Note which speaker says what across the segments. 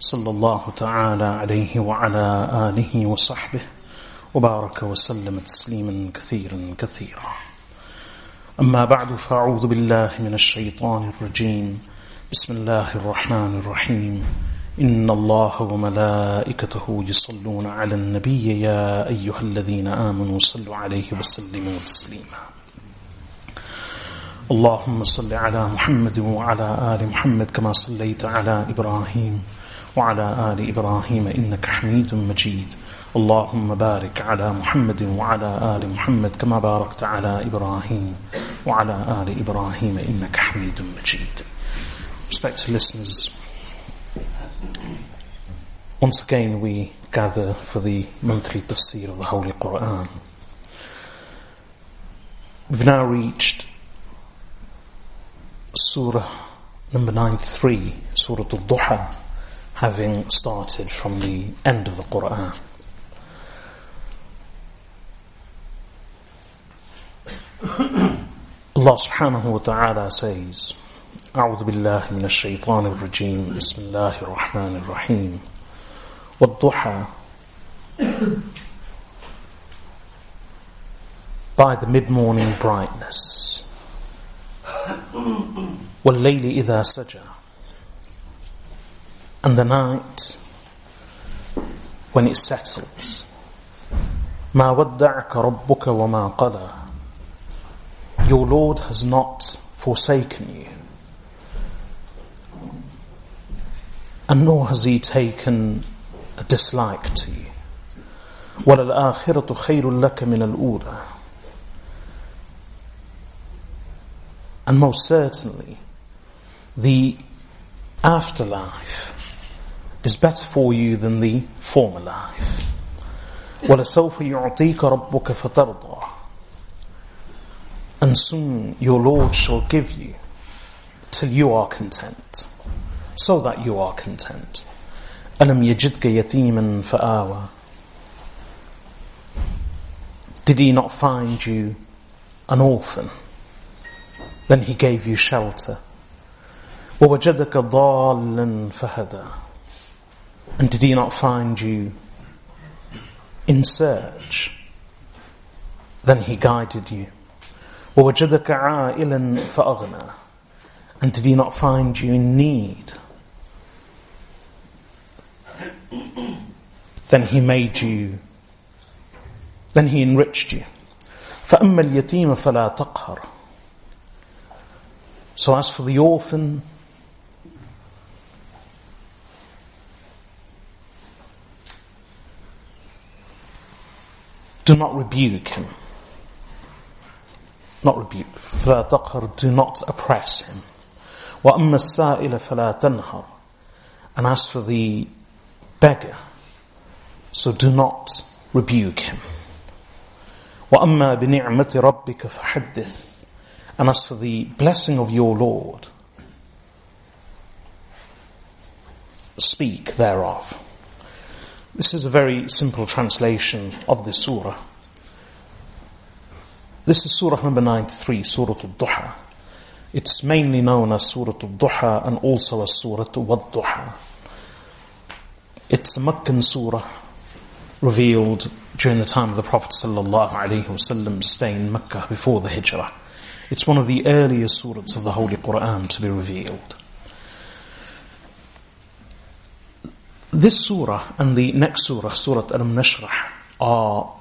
Speaker 1: صلى الله تعالى عليه وعلى آله وصحبه وبارك وسلم تسليما كثيرا كثيرا. أما بعد فأعوذ بالله من الشيطان الرجيم. بسم الله الرحمن الرحيم. إن الله وملائكته يصلون على النبي يا أيها الذين آمنوا صلوا عليه وسلموا تسليما. اللهم صل على محمد وعلى آل محمد كما صليت على إبراهيم. وعلى آل إبراهيم إنك حميد مجيد اللهم بارك على محمد وعلى آل محمد كما باركت على إبراهيم وعلى آل إبراهيم إنك حميد مجيد Respected listeners, once again we gather for the monthly tafsir of the Holy Quran. We've now reached Surah number 93, Surah Al-Duha, having started from the end of the Quran. Allah subhanahu wa ta'ala says, أعوذ بالله من الشيطان الرجيم بسم الله الرحمن الرحيم والضحى by the mid-morning brightness والليل إذا سجى and the night when it settles ما ودعك ربك وما قلى your Lord has not forsaken you and nor has he taken a dislike to you وللآخرة خير لك من الأولى and most certainly the afterlife is better for you than the former life ولسوف يعطيك ربك فترضى and soon your Lord shall give you till you are content so that you are content ألم يجدك يتيما فآوى Did he not find you an orphan? Then he gave you shelter. ووجدك ضالا فهدى And did he not find you in search? Then he guided you. ووجدك عائلا فأغنى And did he not find you in need? Then he made you, then he enriched you. فأما اليتيم فلا تقهر So as for the orphan, do not rebuke him. Not rebuke. فلا تقهر, do not oppress him. وأما السائل فلا تنهر. And as for the beggar, so do not rebuke him. وأما بنعمة ربك فحدث. And as for the blessing of your Lord, speak thereof. This is a very simple translation of the surah. This is surah number 93, surah al-Duha. It's mainly known as surah al-Duha and also as surah al-Duha. It's a Meccan surah revealed during the time of the Prophet wasallam staying in Mecca before the Hijrah. It's one of the earliest surahs of the Holy Quran to be revealed. This surah and the next surah, Surah Al-Nashrah, are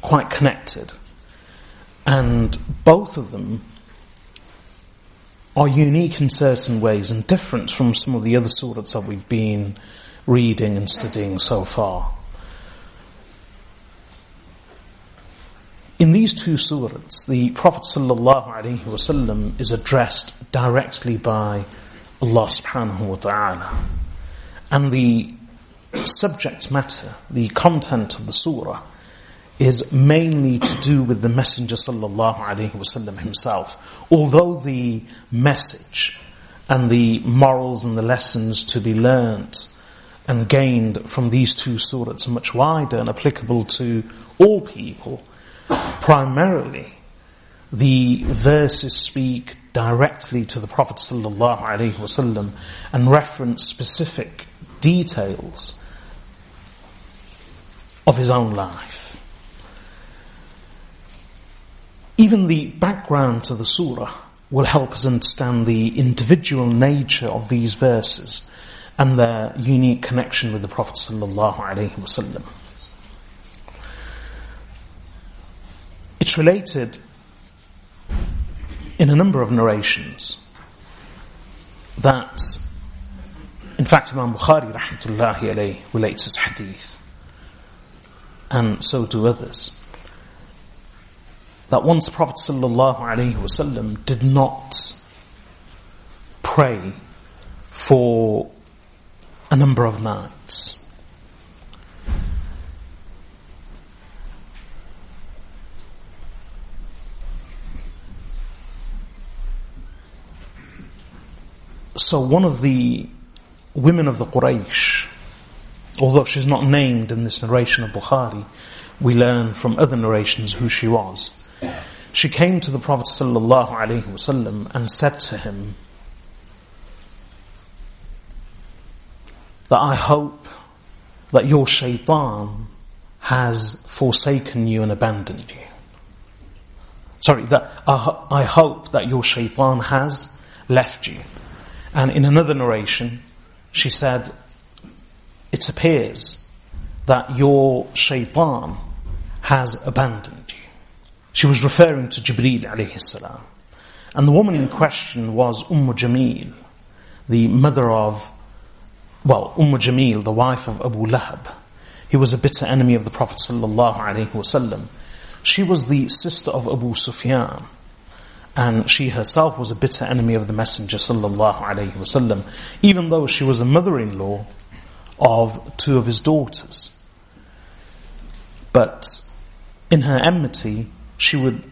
Speaker 1: quite connected. And both of them are unique in certain ways and different from some of the other surahs that we've been reading and studying so far. In these two surahs, the Prophet ﷺ is addressed directly by Allah subhanahu wa ta'ala. And the subject matter, the content of the surah, is mainly to do with the Messenger sallallahu alaihi wasallam himself. Although the message and the morals and the lessons to be learnt and gained from these two surahs are much wider and applicable to all people, primarily the verses speak directly to the Prophet sallallahu alaihi wasallam and reference specific details of his own life. Even the background to the surah will help us understand the individual nature of these verses and their unique connection with the Prophet sallallahu alaihi wasallam. It's related in a number of narrations that, in fact, Imam Bukhari rahmatullahi alayhi relates his hadith, and so do others that once Prophet ﷺ did not pray for a number of nights. So one of the women of the Quraysh, although she's not named in this narration of Bukhari, we learn from other narrations who she was. She came to the Prophet and said to him that I hope that your shaitan has forsaken you and abandoned you. Sorry, that I hope that your shaitan has left you. And in another narration, she said, it appears that your shaitan has abandoned you. She was referring to Jibreel alayhi salam. And the woman in question was Umm Jamil, the mother of, well, Umm Jamil, the wife of Abu Lahab. He was a bitter enemy of the Prophet sallallahu alaihi wasallam. She was the sister of Abu Sufyan. And she herself was a bitter enemy of the Messenger sallallahu alaihi wasallam, even though she was a mother-in-law of two of his daughters. But in her enmity, she would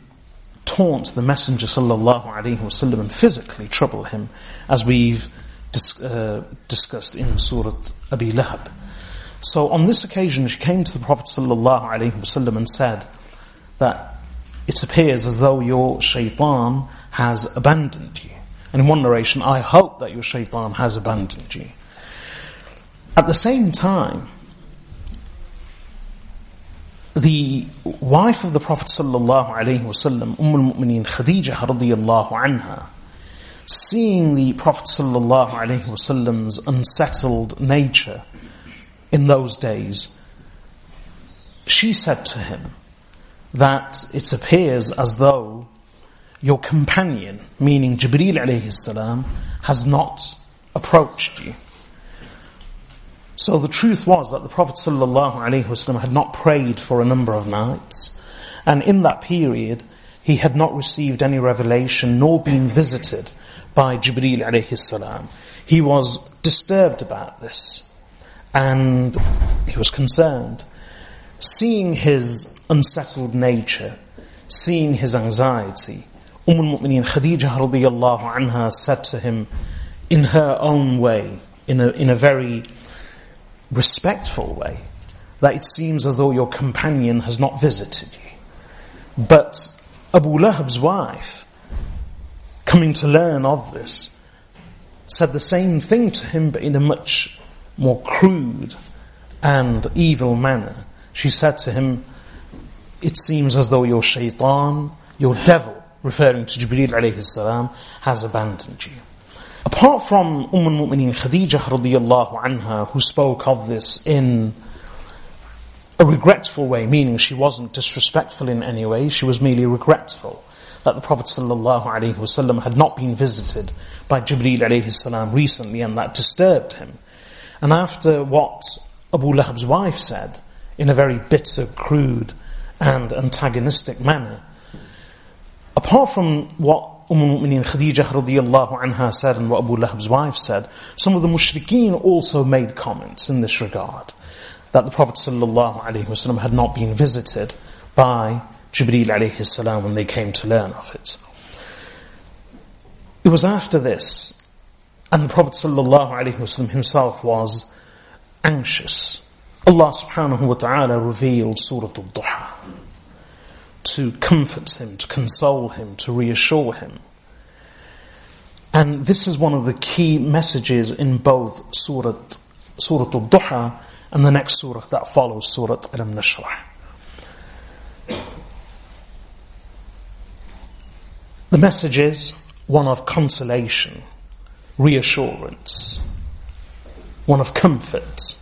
Speaker 1: taunt the Messenger sallallahu alaihi wasallam and physically trouble him, as we've dis- uh, discussed in Surah Abi Lahab. So on this occasion, she came to the Prophet sallallahu alaihi wasallam and said that it appears as though your shaitan has abandoned you. And in one narration, I hope that your shaitan has abandoned you. At the same time, the wife of the Prophet sallallahu alaihi wasallam, Umm al-Mu'mineen radiyallahu anha, seeing the Prophet sallallahu alaihi wasallam's unsettled nature in those days, she said to him that it appears as though your companion, meaning Jibreel alayhi salam, has not approached you. So the truth was that the Prophet ﷺ had not prayed for a number of nights, and in that period he had not received any revelation nor been visited by Jibreel alayhi salam. He was disturbed about this, and he was concerned. Seeing his unsettled nature, seeing his anxiety, Umm al-Mu'mineen Khadijah radiyallahu anha said to him in her own way, in a, in a very respectful way that it seems as though your companion has not visited you. But Abu Lahab's wife, coming to learn of this, said the same thing to him but in a much more crude and evil manner. She said to him, it seems as though your shaitan, your devil, referring to Jibreel alayhi salam, has abandoned you. Apart from Umm al-Mu'mineen Khadijah radiyallahu anha, who spoke of this in a regretful way, meaning she wasn't disrespectful in any way, she was merely regretful that the Prophet ﷺ had not been visited by Jibreel salam recently and that disturbed him. And after what Abu Lahab's wife said, in a very bitter, crude and antagonistic manner, apart from what Umm al-Mu'mineen radiyallahu anha said and what Abu Lahab's wife said, some of the mushrikeen also made comments in this regard. That the Prophet sallallahu alaihi wasallam had not been visited by Jibreel alayhi salam when they came to learn of it. It was after this, and the Prophet sallallahu alaihi wasallam himself was anxious. Allah subhanahu wa ta'ala revealed Surah Al-Duha to comfort him, to console him, to reassure him. And this is one of the key messages in both Surah, Surah Al-Duha and the next surah that follows, Surah Al-Nashrah. The message is one of consolation, reassurance, one of comfort.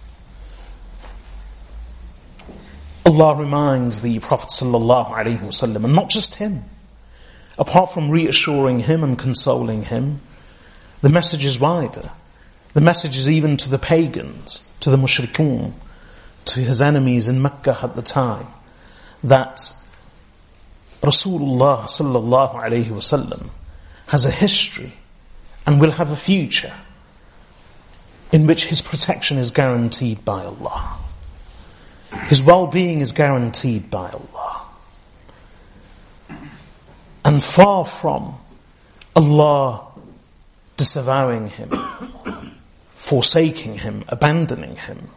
Speaker 1: Allah reminds the Prophet ﷺ, and not just him, apart from reassuring him and consoling him, the message is wider. The message is even to the pagans, to the mushrikun, to his enemies in Mecca at the time, that Rasulullah sallallahu wasallam has a history and will have a future in which his protection is guaranteed by Allah. His well-being is guaranteed by Allah. And far from Allah disavowing him, forsaking him, abandoning him,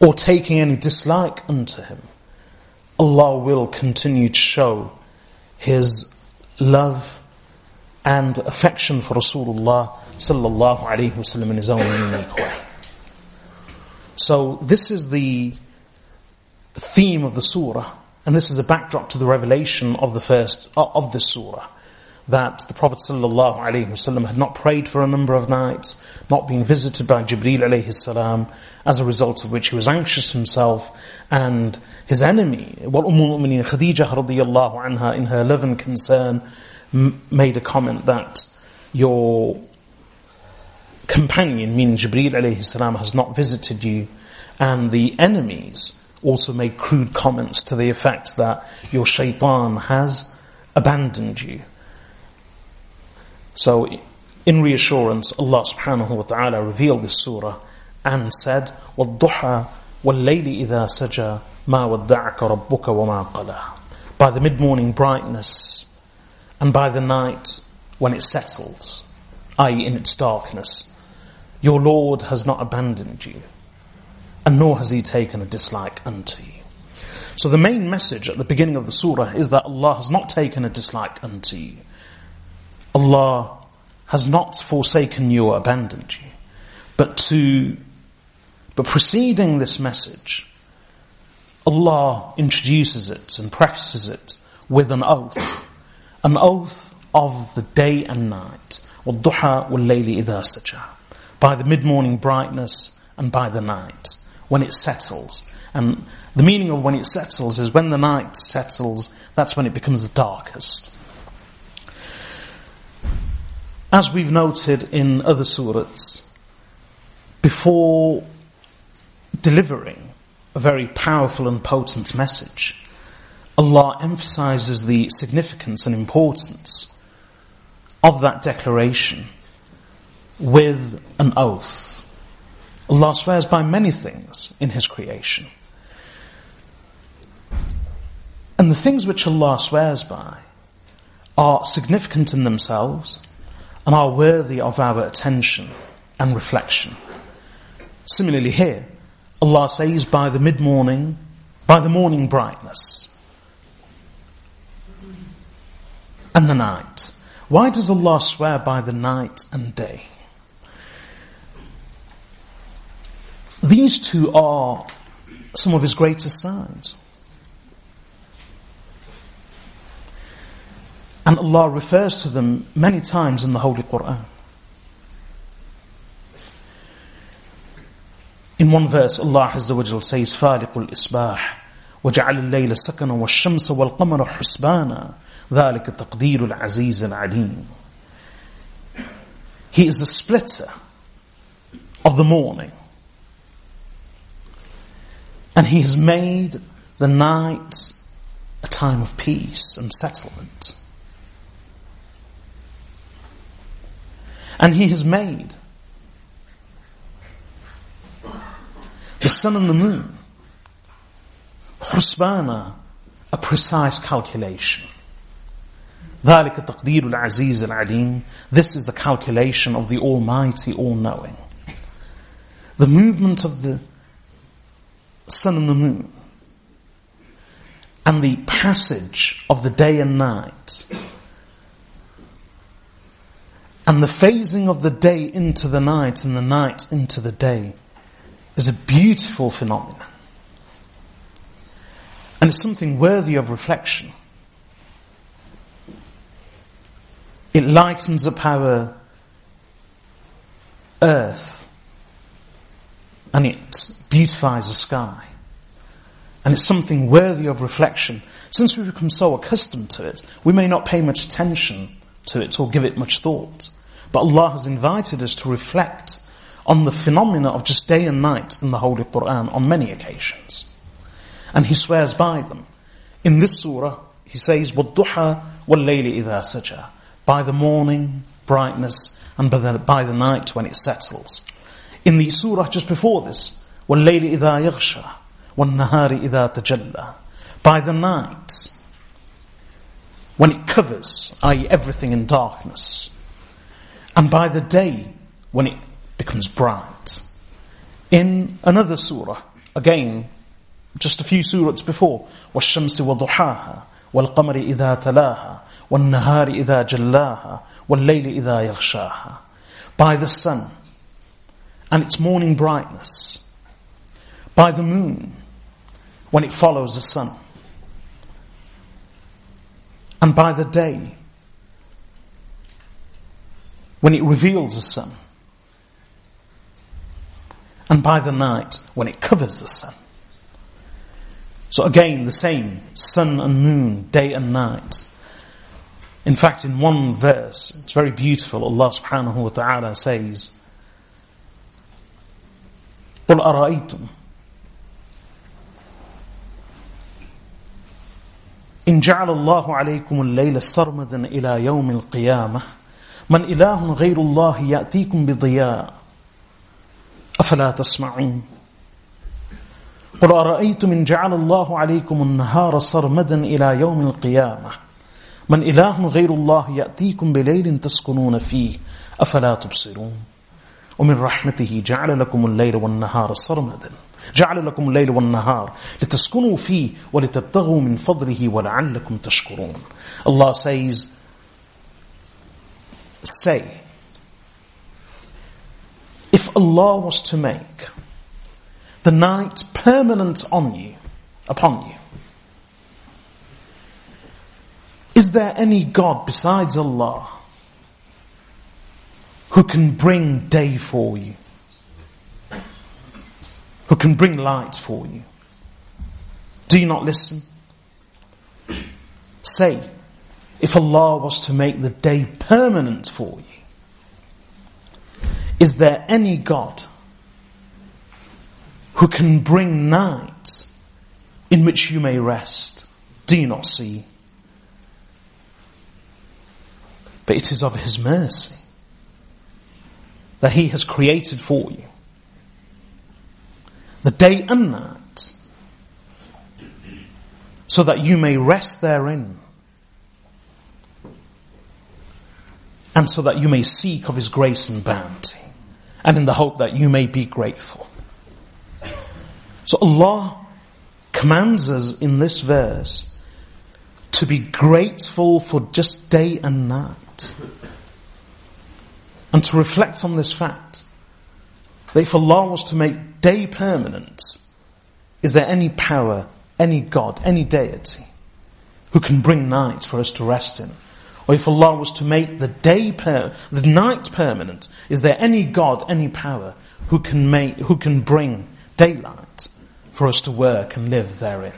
Speaker 1: or taking any dislike unto him, Allah will continue to show His love and affection for Rasulullah sallallahu alaihi wasallam in His own unique way. So this is the theme of the surah, and this is a backdrop to the revelation of the first of this surah. That the Prophet wasallam had not prayed for a number of nights, not being visited by Jibril alayhi salam, as a result of which he was anxious himself, and his enemy, well, Umm al-Mu'mineen Khadijah radiyallahu anha, in her love and concern, m- made a comment that your companion, meaning Jibreel alayhi salam, has not visited you, and the enemies also made crude comments to the effect that your shaitan has abandoned you. So, in reassurance, Allah subhanahu wa ta'ala revealed this surah and said, وَالضُّحَى وَاللَّيْلِ إِذَا سَجَى مَا وَدَّعَكَ رَبُّكَ وَمَا قَلَى By the mid-morning brightness and by the night when it settles, i.e. in its darkness, your Lord has not abandoned you, and nor has He taken a dislike unto you. So the main message at the beginning of the surah is that Allah has not taken a dislike unto you. Allah has not forsaken you or abandoned you. But to, but preceding this message, Allah introduces it and prefaces it with an oath. An oath of the day and night. وَالضُّحَى وَاللَّيْلِ إِذَا سَجَى by the mid-morning brightness and by the night, when it settles. And the meaning of when it settles is when the night settles, that's when it becomes the darkest. As we've noted in other surahs, before delivering a very powerful and potent message, Allah emphasizes the significance and importance of that declaration with an oath. Allah swears by many things in His creation. And the things which Allah swears by are significant in themselves and are worthy of our attention and reflection. Similarly here, Allah says by the mid-morning, by the morning brightness, and the night. Why does Allah swear by the night and day? These two are some of his greatest signs. And Allah refers to them many times in the Holy Quran. In one verse, Allah Azza wa Jal says, فَالِقُ الْإِصْبَاحِ وَجَعَلَ اللَّيْلَ سَكَنًا وَالشَّمْسَ وَالْقَمَرَ حُسْبَانًا ذَلِكَ تَقْدِيرُ الْعَزِيزِ الْعَلِيمِ He is the splitter of the morning and He has made the night a time of peace and settlement. And He has made the sun and the moon حسبانا a precise calculation. ذلك تقدير العزيز العليم. This is the calculation of the Almighty, All-Knowing. The movement of the sun and the moon and the passage of the day and night and the phasing of the day into the night and the night into the day is a beautiful phenomenon. And it's something worthy of reflection. It lightens up our earth and it beautifies the sky. And it's something worthy of reflection. Since we've become so accustomed to it, we may not pay much attention to it or give it much thought. But Allah has invited us to reflect on the phenomena of just day and night in the Holy Quran on many occasions. And He swears by them. In this surah, He says, وَالضُّحَى وَاللَّيْلِ إِذَا سَجَى By the morning, brightness, and by the, by the night when it settles. In the surah just before this, وَاللَّيْلِ إِذَا يَغْشَى وَالنَّهَارِ إِذَا تَجَلَّى By the night, when it covers, i.e. everything in darkness, and by the day, when it becomes bright. In another surah, again, just a few surahs before, وَالشَّمْسِ وَضُحَاهَا وَالْقَمَرِ إِذَا تَلَاهَا وَالنَّهَارِ إِذَا جَلَّاهَا وَاللَّيْلِ إِذَا يَغْشَاهَا By the sun and its morning brightness, by the moon when it follows the sun, and by the day when it reveals the sun, and by the night when it covers the sun. So again, the same sun and moon, day and night. In fact, in one verse, it's very beautiful. Allah subhanahu wa ta'ala says, قل أرأيتم إن جعل الله عليكم الليل سرمدا إلى يوم القيامة من إله غير الله يأتيكم بضياء أفلا تسمعون قل أرأيتم إن جعل الله عليكم النهار سرمدا إلى يوم القيامة من إله غير الله يأتيكم بليل تسكنون فيه أفلا تبصرون؟ ومن رحمته جعل لكم الليل والنهار سرمدا جعل لكم الليل والنهار لتسكنوا فيه ولتبتغوا من فضله ولعلكم تشكرون. Allah says say if Allah was to make the night permanent on you, upon you, is there any God besides Allah who can bring day for you? Who can bring light for you? Do you not listen? Say, if Allah was to make the day permanent for you, is there any God who can bring nights in which you may rest? Do you not see? But it is of His mercy that He has created for you the day and night so that you may rest therein and so that you may seek of His grace and bounty and in the hope that you may be grateful. So Allah commands us in this verse to be grateful for just day and night. And to reflect on this fact that if Allah was to make day permanent, is there any power, any God, any deity who can bring night for us to rest in? Or if Allah was to make the day per, the night permanent, is there any God, any power who can make, who can bring daylight for us to work and live therein?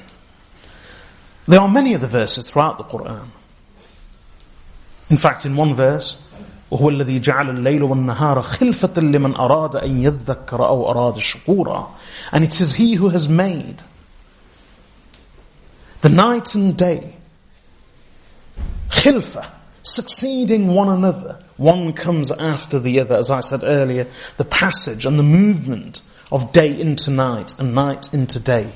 Speaker 1: There are many of the verses throughout the Quran. In fact, in one verse, وهو الذي جعل الليل والنهار خلفة لمن أراد أن يذكر أو أراد شكورا and it is he who has made the night and day خلفة succeeding one another. One comes after the other, as I said earlier, the passage and the movement of day into night and night into day.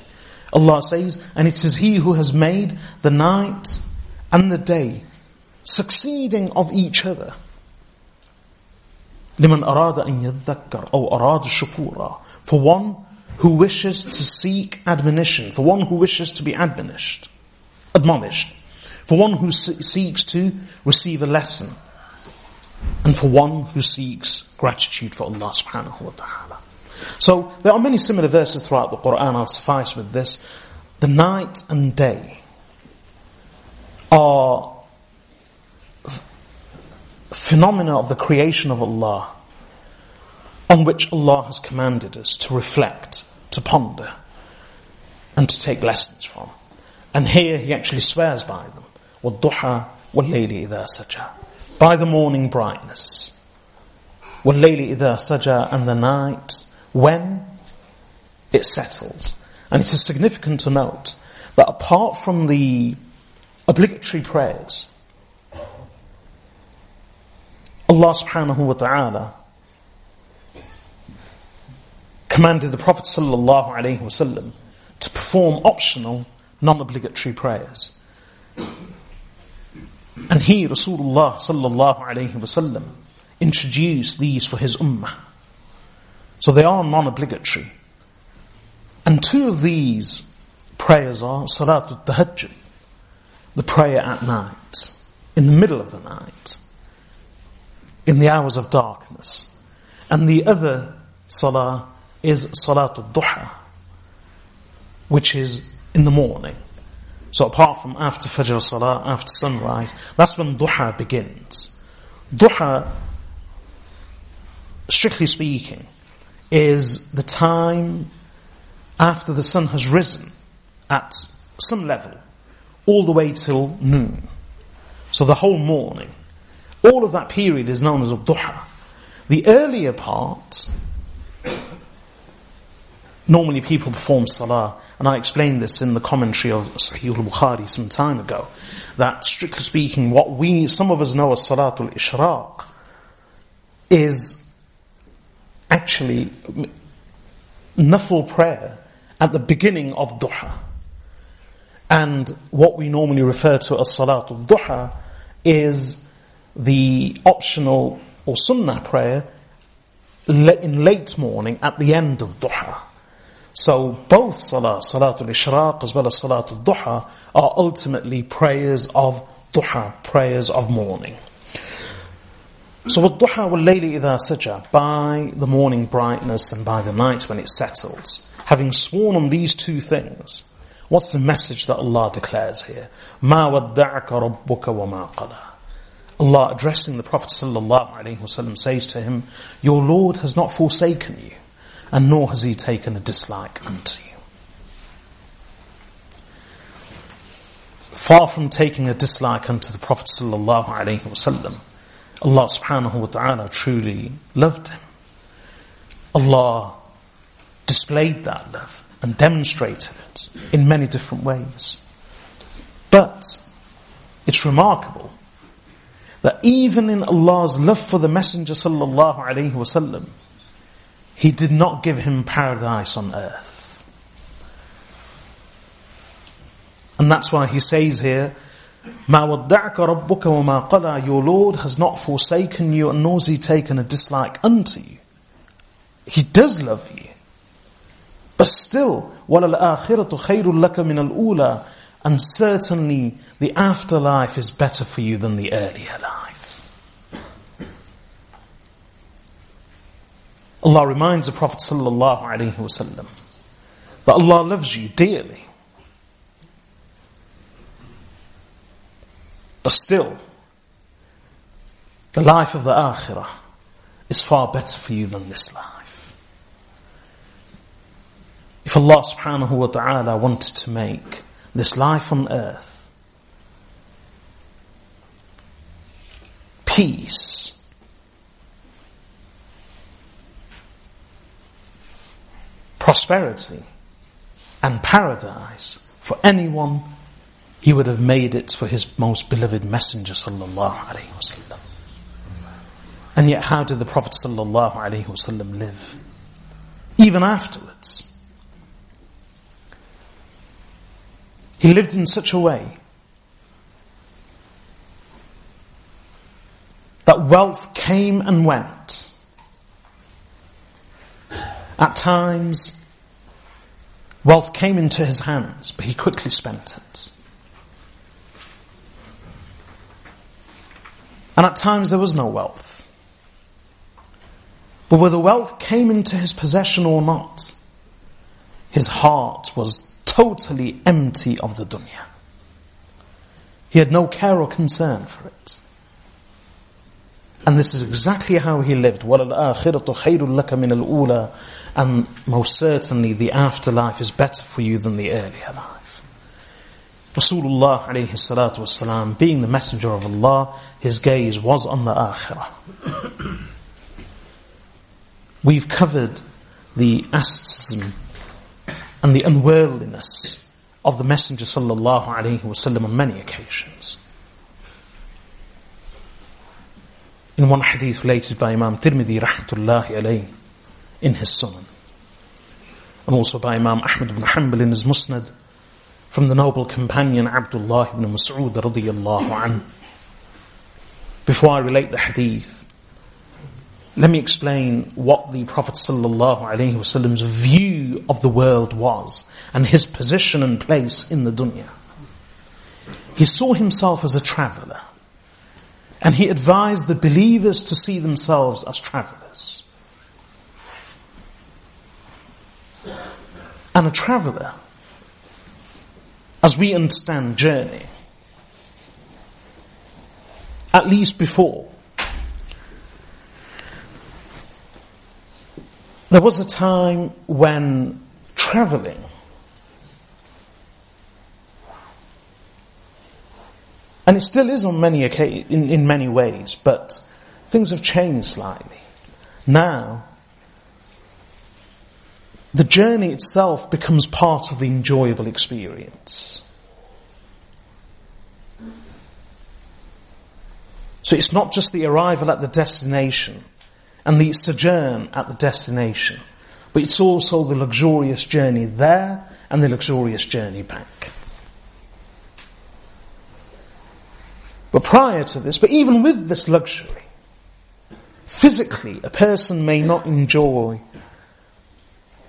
Speaker 1: Allah says, and it is He who has made the night and the day succeeding of each other. لمن أراد أن يذكر أو أراد شكورا for one who wishes to seek admonition, for one who wishes to be admonished, admonished, for one who seeks to receive a lesson, and for one who seeks gratitude for Allah subhanahu wa ta'ala. So there are many similar verses throughout the Quran, I'll suffice with this. The night and day are phenomena of the creation of Allah on which Allah has commanded us to reflect, to ponder, and to take lessons from. And here he actually swears by them. وَالضُّحَى وَاللَّيْلِ إِذَا سَجَى By the morning brightness. وَاللَّيْلِ إِذَا سَجَى And the night when it settles. And it is significant to note that apart from the obligatory prayers, Allah subhanahu wa ta'ala commanded the Prophet sallallahu alaihi wasallam to perform optional, non-obligatory prayers. And he, Rasulullah sallallahu alaihi wasallam, introduced these for his ummah. So they are non-obligatory. And two of these prayers are Salatul Tahajjud, the prayer at night, in the middle of the night, in the hours of darkness. And the other Salah is Salatul Duha, which is in the morning. So apart from after Fajr Salah, after sunrise, that's when Duha begins. Duha, strictly speaking, is the time after the sun has risen at some level, all the way till noon. So the whole morning. All of that period is known as Duha. The earlier part normally people perform salah, and I explained this in the commentary of Sahih al-Bukhari some time ago, that strictly speaking, what we, some of us know as Salatul Ishraq, is actually nafil prayer at the beginning of duha. And what we normally refer to as Salatul Duha is the optional or sunnah prayer in late morning at the end of duha. So both salah, salatul ishraq as well as salatul duha are ultimately prayers of duha, prayers of morning. So with duha wal layli idha saja, by the morning brightness and by the night when it settles, having sworn on these two things, what's the message that Allah declares here? Ma wadda'aka rabbuka wa ma qala. Allah addressing the Prophet wasallam says to him, Your Lord has not forsaken you and nor has he taken a dislike unto you. Far from taking a dislike unto the Prophet wasallam, Allah subhanahu wa ta'ala truly loved him. Allah displayed that love and demonstrated it in many different ways. But it's remarkable that even in Allah's love for the Messenger sallallahu alaihi wasallam, he did not give him paradise on earth. And that's why he says here, مَا وَدَّعْكَ رَبُّكَ وَمَا قَلَى Your Lord has not forsaken you and nor has he taken a dislike unto you. He does love you. But still, وَلَلْآخِرَةُ خَيْرٌ لَكَ مِنَ الْأُولَى And certainly the afterlife is better for you than the earlier life. Allah reminds the Prophet that Allah loves you dearly. But still, the life of the akhirah is far better for you than this life. If Allah subhanahu wa ta'ala wanted to make this life on earth peace prosperity and paradise for anyone he would have made it for his most beloved messenger sallallahu alaihi wasallam. And yet how did the Prophet sallallahu alaihi wasallam live? Even afterwards. He lived in such a way that wealth came and went. At times, wealth came into his hands, but he quickly spent it. And at times there was no wealth. But whether wealth came into his possession or not, his heart was totally empty of the dunya. He had no care or concern for it. And this is exactly how he lived. وَلَلْآخِرَةُ خَيْرٌ لَكَ مِنَ الْأُولَى And most certainly the afterlife is better for you than the earlier life. Rasulullah alayhi salatu wasalam, being the messenger of Allah, his gaze was on the akhirah. We've covered the asceticism and the unworldliness of the Messenger sallallahu alayhi wasallam on many occasions. in one hadith related by Imam Tirmidhi rahmatullahi alayhi in his Sunan. And also by Imam Ahmad ibn Hanbal in his Musnad from the noble companion Abdullah ibn Mas'ud radiyallahu an. Before I relate the hadith, let me explain what the Prophet wasallam's view of the world was and his position and place in the dunya. He saw himself as a traveler. And he advised the believers to see themselves as travelers. And a traveler, as we understand journey, at least before, there was a time when traveling And it still is on many in, in many ways, but things have changed slightly. Now, the journey itself becomes part of the enjoyable experience. So it's not just the arrival at the destination and the sojourn at the destination, but it's also the luxurious journey there and the luxurious journey back. But prior to this, but even with this luxury, physically a person may not enjoy,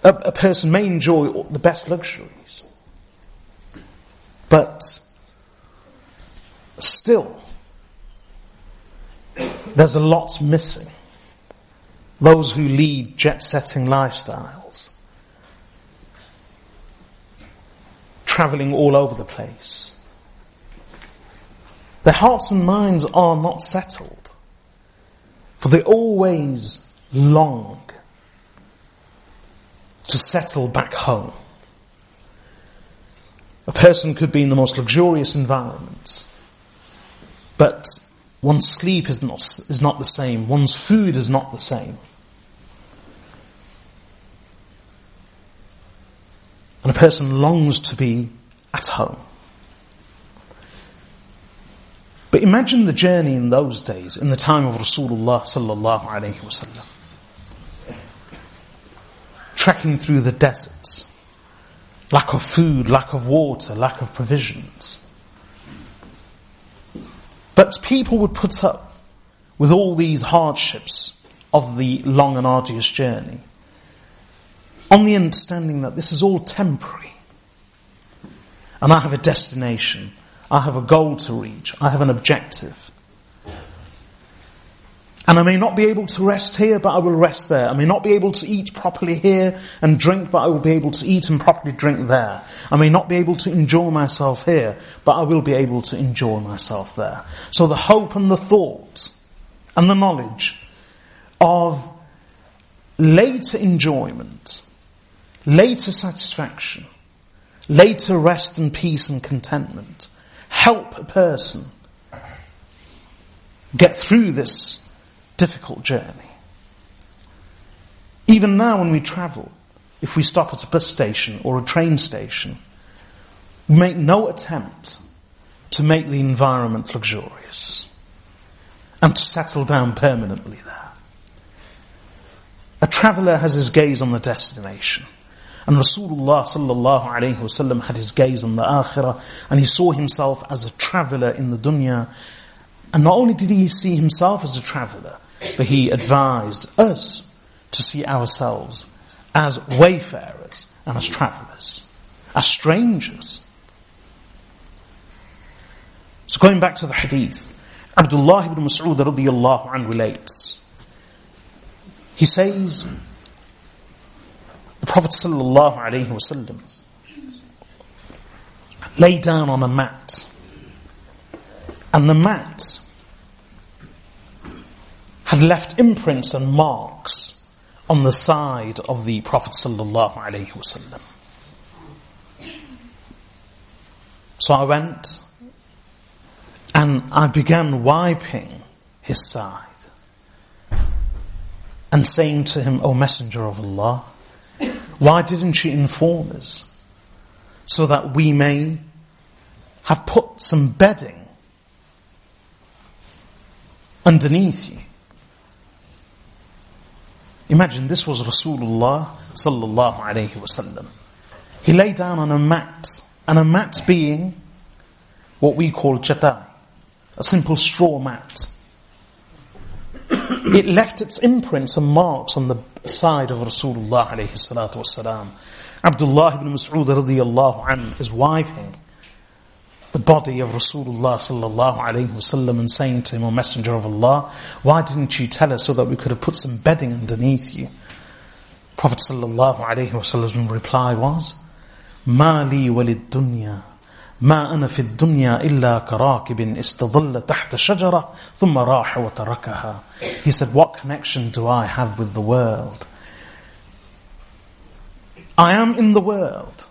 Speaker 1: a, a person may enjoy the best luxuries. But still, there's a lot missing. Those who lead jet setting lifestyles, traveling all over the place, their hearts and minds are not settled, for they always long to settle back home. A person could be in the most luxurious environments, but one's sleep is not, is not the same, one's food is not the same. And a person longs to be at home. But imagine the journey in those days, in the time of Rasulullah sallallahu alaihi wasallam. Trekking through the deserts. Lack of food, lack of water, lack of provisions. But people would put up with all these hardships of the long and arduous journey on the understanding that this is all temporary. And I have a destination I have a goal to reach. I have an objective. And I may not be able to rest here, but I will rest there. I may not be able to eat properly here and drink, but I will be able to eat and properly drink there. I may not be able to enjoy myself here, but I will be able to enjoy myself there. So the hope and the thought and the knowledge of later enjoyment, later satisfaction, later rest and peace and contentment help a person get through this difficult journey. Even now when we travel, if we stop at a bus station or a train station, we make no attempt to make the environment luxurious and to settle down permanently there. A traveller has his gaze on the destination. And Rasulullah sallallahu alayhi wasallam had his gaze on the akhirah and he saw himself as a traveller in the dunya. And not only did he see himself as a traveller, but he advised us to see ourselves as wayfarers and as travellers, as strangers. So going back to the hadith, Abdullah ibn Mas'ud radiyallahu anhu relates. He says, the Prophet wasallam lay down on a mat. And the mat had left imprints and marks on the side of the Prophet wasallam. So I went and I began wiping his side and saying to him, O Messenger of Allah, why didn't you inform us so that we may have put some bedding underneath you? Imagine this was Rasulullah sallallahu alayhi wasallam. He lay down on a mat, and a mat being what we call chata, a simple straw mat it left its imprints and marks on the side of Rasulullah alayhi salatu wasalam. Abdullah ibn Mas'ud radiallahu anhu is wiping the body of Rasulullah sallallahu alayhi wasallam and saying to him, O Messenger of Allah, why didn't you tell us so that we could have put some bedding underneath you? Prophet sallallahu alayhi wasallam's reply was, Mali walid dunya ما أنا في الدنيا إلا كراكب استظل تحت شجرة ثم راح وتركها. He said, what connection do I have with the world? I am in the world.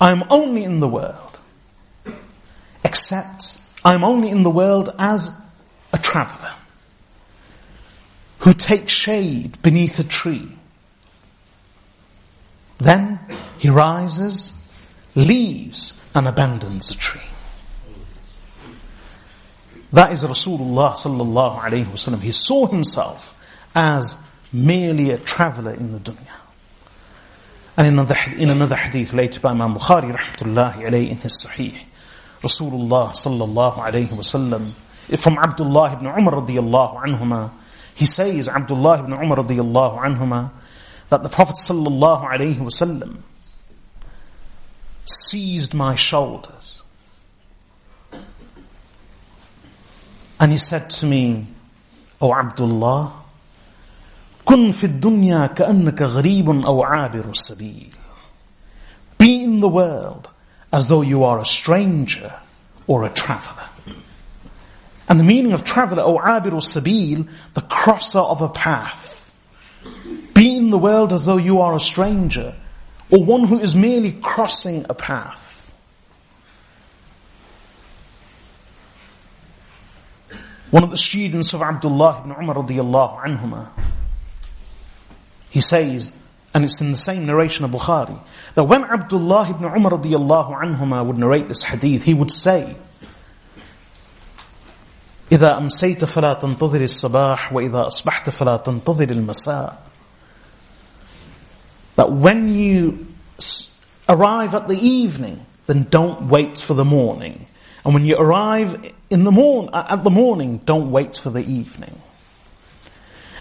Speaker 1: I am only in the world. Except I am only in the world as a traveller who takes shade beneath a tree. Then he rises leaves and abandons the tree. That is Rasulullah sallallahu alayhi wasallam. He saw himself as merely a traveller in the dunya. And in another, in another hadith related by Imam Bukhari rahmatullahi alayhi in his Sahih, Rasulullah sallallahu alayhi wasallam, from Abdullah ibn Umar radiyallahu anhuma, he says, Abdullah ibn Umar radiyallahu anhuma, that the Prophet sallallahu alayhi wasallam seized my shoulders. And he said to me, O Abdullah, كن في الدنيا كأنك غريب أو عابر السبيل. Be in the world as though you are a stranger or a traveller. And the meaning of traveller, or abir sabil, the crosser of a path. Be in the world as though you are a stranger or one who is merely crossing a path. One of the students of Abdullah ibn Umar radiallahu anhuma, he says, and it's in the same narration of Bukhari, that when Abdullah ibn Umar radiallahu anhuma would narrate this hadith, he would say, إذا أمسيت فلا تنتظر الصباح وإذا أصبحت فلا تنتظر المساء that when you arrive at the evening, then don't wait for the morning. And when you arrive in the morn, at the morning, don't wait for the evening.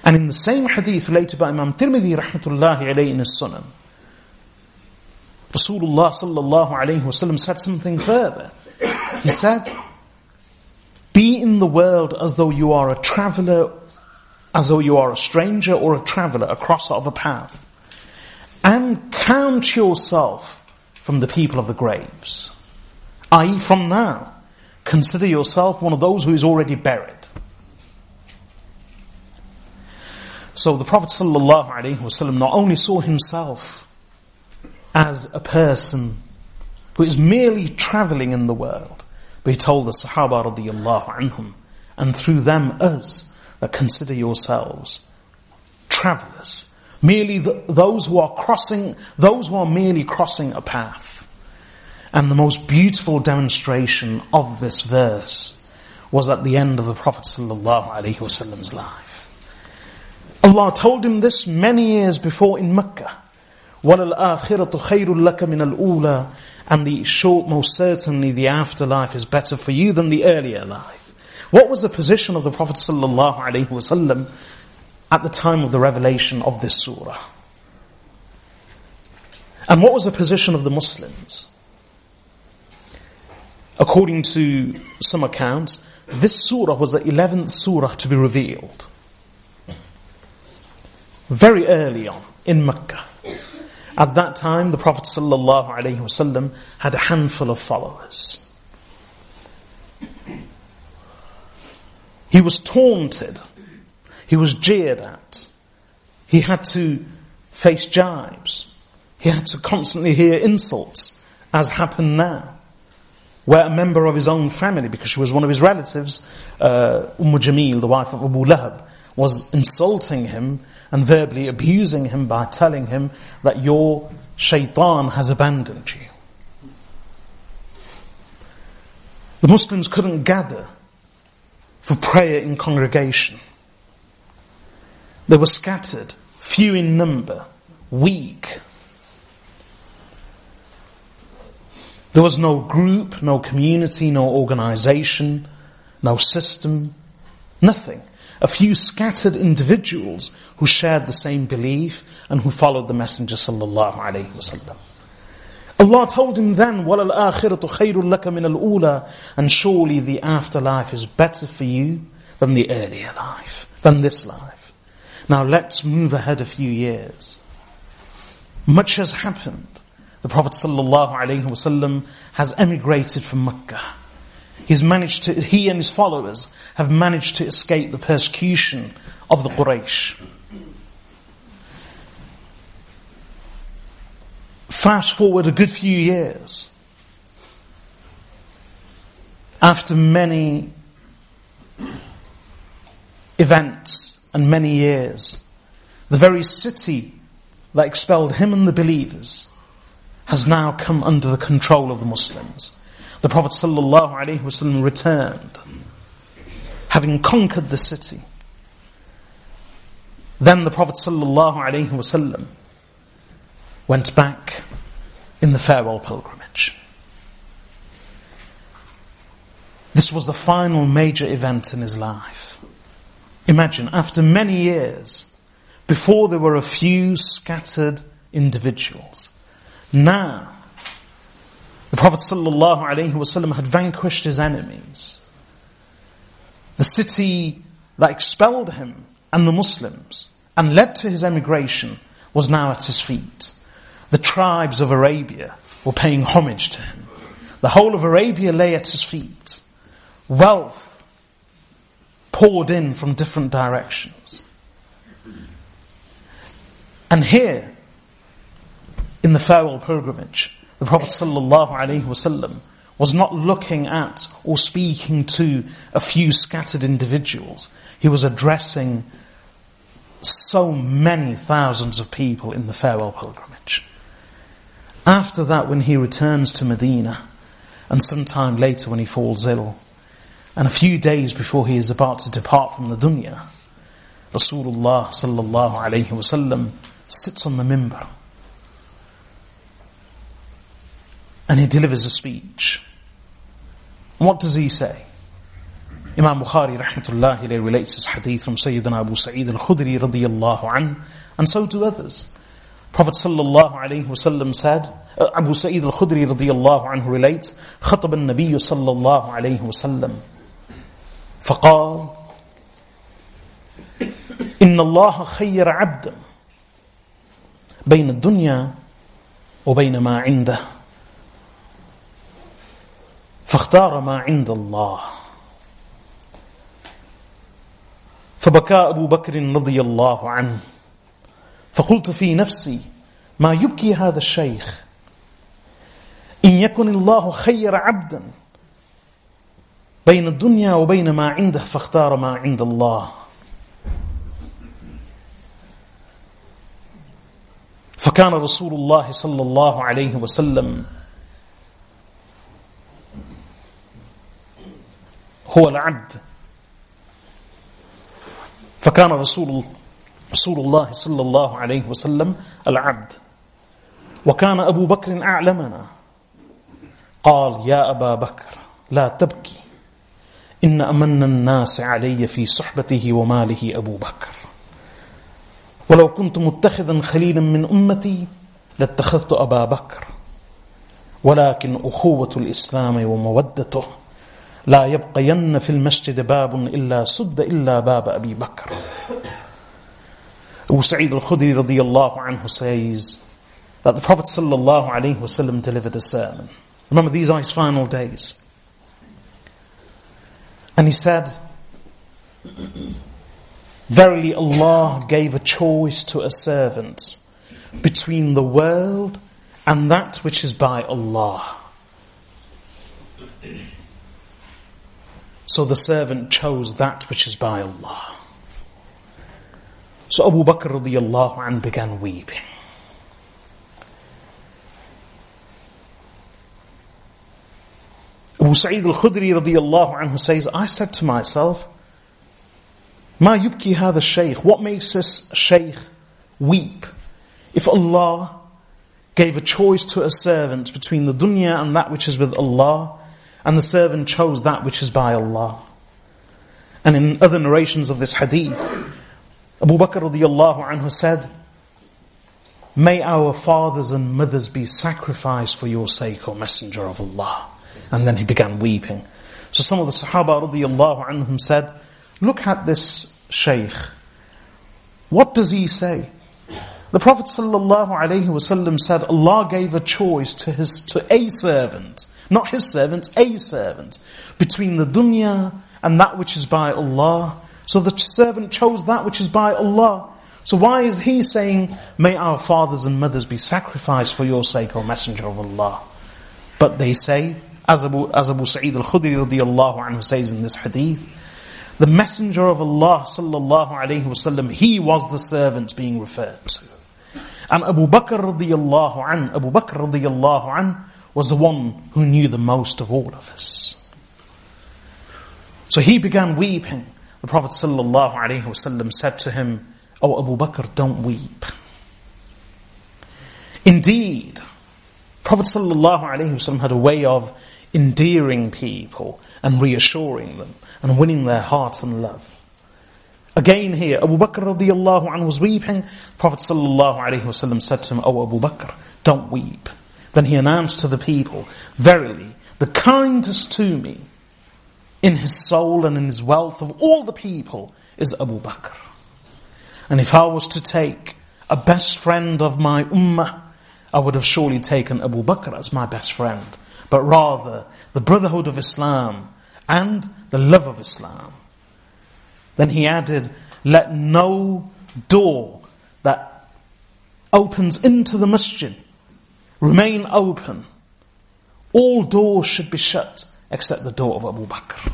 Speaker 1: And in the same hadith related by Imam Tirmidhi rahmatullahi alayhi in his Rasulullah sallallahu alayhi wasallam said something further. He said, be in the world as though you are a traveller, as though you are a stranger or a traveller, across of a path and count yourself from the people of the graves. I.e., from now, consider yourself one of those who is already buried. So the Prophet ﷺ not only saw himself as a person who is merely traveling in the world, but he told the Sahaba radiallahu and through them us, that consider yourselves travelers Merely the, those who are crossing, those who are merely crossing a path. And the most beautiful demonstration of this verse was at the end of the Prophet ﷺ's life. Allah told him this many years before in Mecca. وَلَلْآخِرَةُ خَيْرٌ لَكَ مِنَ الْأُولَى And the short, most certainly the afterlife is better for you than the earlier life. What was the position of the Prophet ﷺ at the time of the revelation of this surah? And what was the position of the Muslims? According to some accounts, this surah was the 11th surah to be revealed. Very early on in Mecca. At that time, the Prophet ﷺ had a handful of followers. He was taunted. He was jeered at. He had to face jibes. He had to constantly hear insults, as happened now. Where a member of his own family, because she was one of his relatives, uh, Umm Jamil, the wife of Abu Lahab, was insulting him and verbally abusing him by telling him that your shaitan has abandoned you. The Muslims couldn't gather for prayer in congregation. They were scattered, few in number, weak. There was no group, no community, no organization, no system, nothing a few scattered individuals who shared the same belief and who followed the Messenger sallallahu alaihi wasallam. Allah told him then, وَلَلْآخِرَةُ خَيْرٌ لَكَ مِنَ الْأُولَى And surely the afterlife is better for you than the earlier life, than this life. Now let's move ahead a few years. Much has happened. The Prophet wasallam has emigrated from Mecca. He's managed to, he and his followers have managed to escape the persecution of the Quraysh. Fast forward a good few years. After many events and many years, the very city that expelled him and the believers has now come under the control of the Muslims the Prophet ﷺ returned, having conquered the city. Then the Prophet ﷺ went back in the farewell pilgrimage. This was the final major event in his life. Imagine, after many years, before there were a few scattered individuals, now the Prophet ﷺ had vanquished his enemies. The city that expelled him and the Muslims and led to his emigration was now at his feet. The tribes of Arabia were paying homage to him. The whole of Arabia lay at his feet. Wealth poured in from different directions. And here, in the farewell pilgrimage, the Prophet ﷺ was not looking at or speaking to a few scattered individuals. He was addressing so many thousands of people in the farewell pilgrimage. After that, when he returns to Medina, and sometime later when he falls ill, and a few days before he is about to depart from the dunya, Rasulullah sallallahu alayhi wasallam sits on the mimbar and he delivers a speech. what does he say? Imam Bukhari rahmatullahi relates his hadith from Sayyidina Abu Sa'id al-Khudri radiyallahu an, and so do others. Prophet sallallahu alayhi wasallam said, uh, Abu Sa'id al-Khudri radiyallahu anhu relates, خطب النبي صلى الله عليه وسلم فقال إن الله خير عبدا بين الدنيا وبين ما عنده. فاختار ما عند الله. فبكى أبو بكر رضي الله عنه. فقلت في نفسي ما يبكي هذا الشيخ؟ إن يكن الله خير عبدا بين الدنيا وبين ما عنده فاختار ما عند الله. فكان رسول الله صلى الله عليه وسلم هو العبد. فكان رسول رسول الله صلى الله عليه وسلم العبد. وكان أبو بكر أعلمنا. قال يا أبا بكر لا تبكي. إن أمن الناس علي في صحبته وماله أبو بكر ولو كنت متخذا خليلا من أمتي لاتخذت أبا بكر ولكن أخوة الإسلام ومودته لا يبقين في المسجد باب إلا سد إلا باب أبي بكر Abu Sa'id al-Khudri radiyallahu anhu says that the Prophet sallallahu alayhi wasallam delivered a sermon. Remember, these are his final days. And he said, Verily Allah gave a choice to a servant between the world and that which is by Allah. So the servant chose that which is by Allah. So Abu Bakr radiallahu anh began weeping. Abu Sa'id al-Khudri radiallahu anhu says, I said to myself, Ma yubki hadha shaykh, what makes this shaykh weep? If Allah gave a choice to a servant between the dunya and that which is with Allah, and the servant chose that which is by Allah. And in other narrations of this hadith, Abu Bakr radiallahu anhu said, May our fathers and mothers be sacrificed for your sake, O Messenger of Allah. And then he began weeping. So some of the Sahaba radiallahu anhum said, Look at this Shaykh. What does he say? The Prophet ﷺ said Allah gave a choice to his to a servant, not his servant, a servant, between the dunya and that which is by Allah. So the servant chose that which is by Allah. So why is he saying, May our fathers and mothers be sacrificed for your sake, O Messenger of Allah? But they say, as Abu, as Abu Sa'id al-Khudri radiallahu anhu says in this hadith, the Messenger of Allah sallallahu alayhi wasallam, he was the servant being referred to. And Abu Bakr radiallahu an, Abu Bakr radiallahu an was the one who knew the most of all of us. So he began weeping. The Prophet sallallahu alaihi wasallam said to him, "O oh Abu Bakr, don't weep." Indeed, Prophet sallallahu alaihi wasallam had a way of endearing people and reassuring them and winning their heart and love. Again here, Abu Bakr radiallahu anhu was weeping. Prophet sallallahu alaihi wasallam said to him, "O Abu Bakr, don't weep." Then he announced to the people, "Verily, the kindest to me in his soul and in his wealth of all the people is Abu Bakr. And if I was to take a best friend of my ummah, I would have surely taken Abu Bakr as my best friend, but rather the brotherhood of Islam and the love of Islam. Then he added, let no door that opens into the masjid remain open. All doors should be shut except the door of Abu Bakr.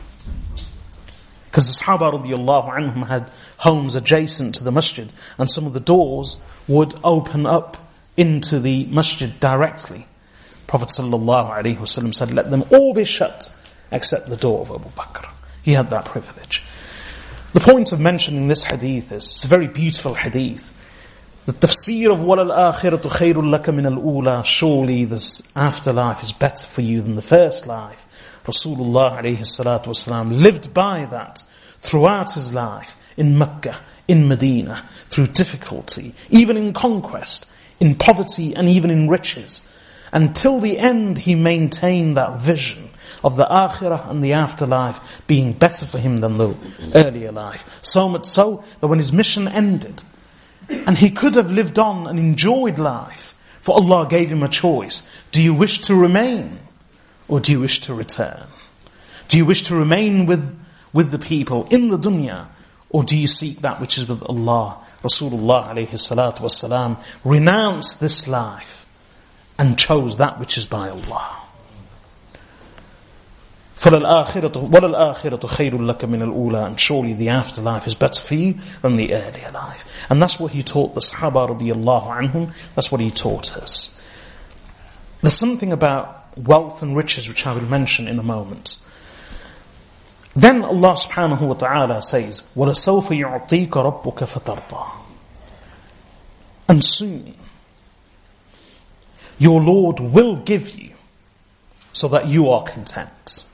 Speaker 1: Because the Sahaba radiallahu had homes adjacent to the masjid and some of the doors would open up into the masjid directly. Prophet ﷺ said, Let them all be shut except the door of Abu Bakr. He had that privilege. The point of mentioning this hadith is a very beautiful hadith. The tafsir of "Wala al akhiratu khairul laka min al ula. Surely this afterlife is better for you than the first life. Rasulullah alayhi lived by that throughout his life in Mecca, in Medina, through difficulty, even in conquest, in poverty, and even in riches. Until the end he maintained that vision of the akhirah and the afterlife being better for him than the earlier life. So much so that when his mission ended, and he could have lived on and enjoyed life, for Allah gave him a choice. Do you wish to remain or do you wish to return? Do you wish to remain with, with the people in the dunya or do you seek that which is with Allah? Rasulullah alayhi salatu wasalam renounced this life and chose that which is by Allah. فَلَلْآخِرَةُ وَلَلْآخِرَةُ خَيْرٌ لَكَ مِنَ الْأُولَى And surely the afterlife is better for you than the earlier life. And that's what he taught the Sahaba radiallahu anhum. That's what he taught us. There's something about wealth and riches which I will mention in a moment. Then Allah subhanahu wa ta'ala says, وَلَسَوْفَ يُعْطِيكَ رَبُّكَ فَتَرْضَى And soon, your Lord will give you so that you are content.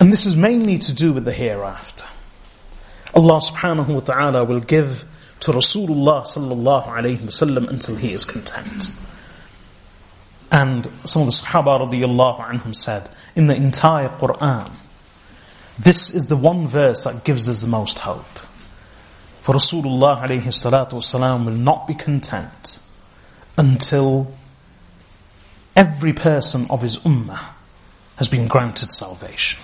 Speaker 1: And this is mainly to do with the hereafter. Allah subhanahu wa ta'ala will give to Rasulullah sallallahu alayhi wasallam until he is content. And some of the Sahaba radiallahu anhum said, in the entire Quran, this is the one verse that gives us the most hope. For Rasulullah alayhi salatu wasalam will not be content until every person of his ummah has been granted salvation.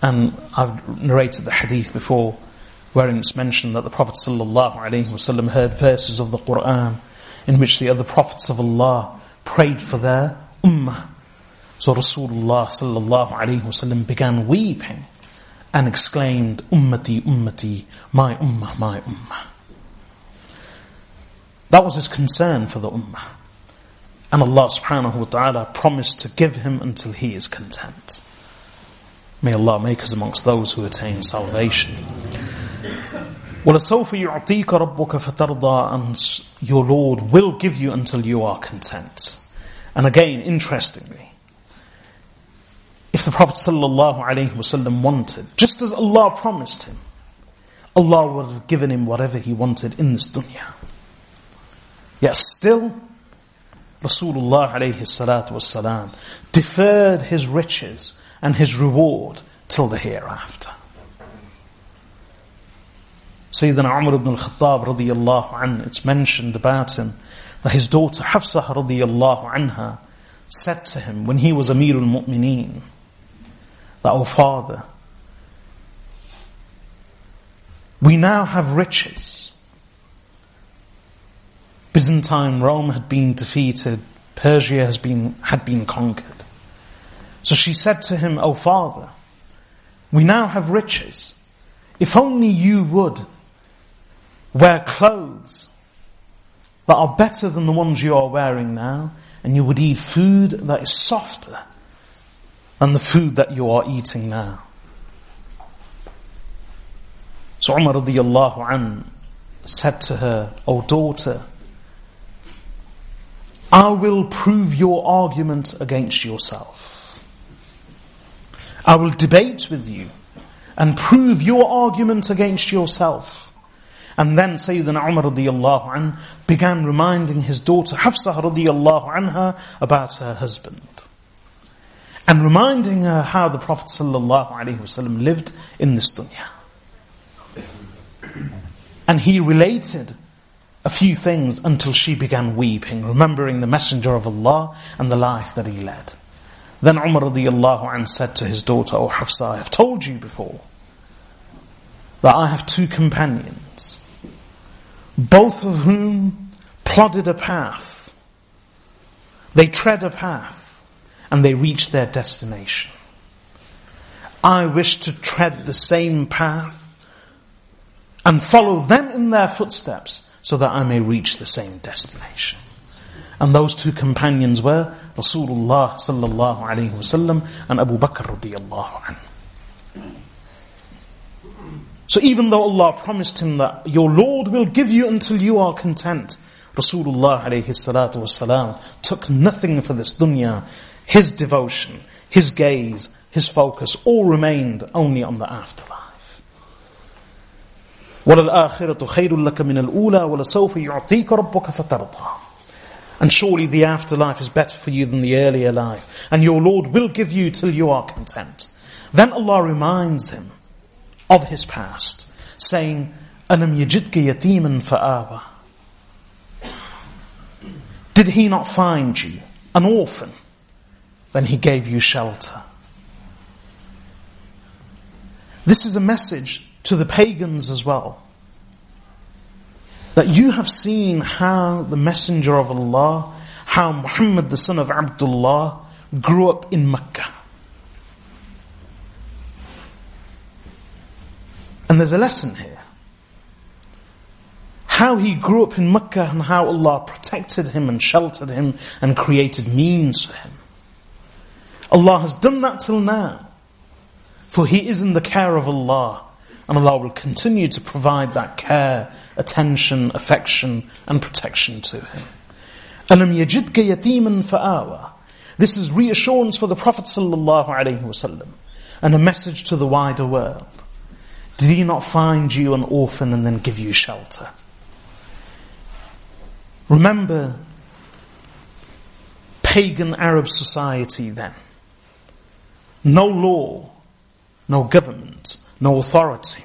Speaker 1: And I've narrated the hadith before wherein it's mentioned that the Prophet ﷺ heard verses of the Quran in which the other prophets of Allah prayed for their ummah. So Rasulullah ﷺ began weeping and exclaimed, Ummati, Ummati, my ummah, my ummah. That was his concern for the ummah. And Allah subhanahu wa ta'ala promised to give him until he is content. May Allah make us amongst those who attain salvation. وَلَسَوْفَ يُعْطِيكَ رَبُّكَ فَتَرْضَى And your Lord will give you until you are content. And again, interestingly, if the Prophet ﷺ wanted, just as Allah promised him, Allah would have given him whatever he wanted in this dunya. Yet still, Rasulullah ﷺ deferred his riches and his reward till the hereafter. Sayyidina Umar ibn al-Khattab radiyallahu anhu, it's mentioned about him that his daughter Hafsa radiyallahu anha said to him when he was Amir al-Mu'mineen that, oh father, we now have riches. Byzantine Rome had been defeated, Persia has been, had been conquered. So she said to him, O father, we now have riches. If only you would wear clothes that are better than the ones you are wearing now, and you would eat food that is softer than the food that you are eating now. So Umar radiallahu an said to her, O daughter, I will prove your argument against yourself. I will debate with you and prove your argument against yourself. And then Sayyidina Umar radiallahu an began reminding his daughter Hafsa radiallahu anha about her husband. And reminding her how the Prophet wasallam lived in this dunya. And he related a few things until she began weeping, remembering the Messenger of Allah and the life that he led. Then Umar radiallahu said to his daughter, O oh Hafsa, I have told you before that I have two companions, both of whom plodded a path. They tread a path and they reach their destination. I wish to tread the same path and follow them in their footsteps so that I may reach the same destination. And those two companions were Rasulullah sallallahu alayhi wasallam and Abu Bakr radiallahu. So even though Allah promised him that your Lord will give you until you are content, Rasulullah alayhi salatu wasalam took nothing for this dunya His devotion, his gaze, his focus all remained only on the afterlife. وَلَلْآخِرَةُ خَيْرٌ لَكَ مِنَ الْأُولَى وَلَسَوْفَ يُعْطِيكَ رَبُّكَ فَتَرْضَى and surely the afterlife is better for you than the earlier life. And your Lord will give you till you are content. Then Allah reminds him of his past, saying, أَلَمْ يَجِدْكَ يَتِيمًا فَآوَى Did he not find you an orphan? then he gave you shelter. This is a message to the pagans as well that you have seen how the Messenger of Allah, how Muhammad the son of Abdullah grew up in Mecca. And there's a lesson here. how he grew up in Mecca and how Allah protected him and sheltered him and created means for him. Allah has done that till now. For he is in the care of Allah. And Allah will continue to provide that care, attention, affection, and protection to him. أَلَمْ يَجِدْكَ يَتِيمًا فَآوَى This is reassurance for the Prophet ﷺ and a message to the wider world. Did he not find you an orphan and then give you shelter? Remember pagan Arab society then. No law, no government, no authority.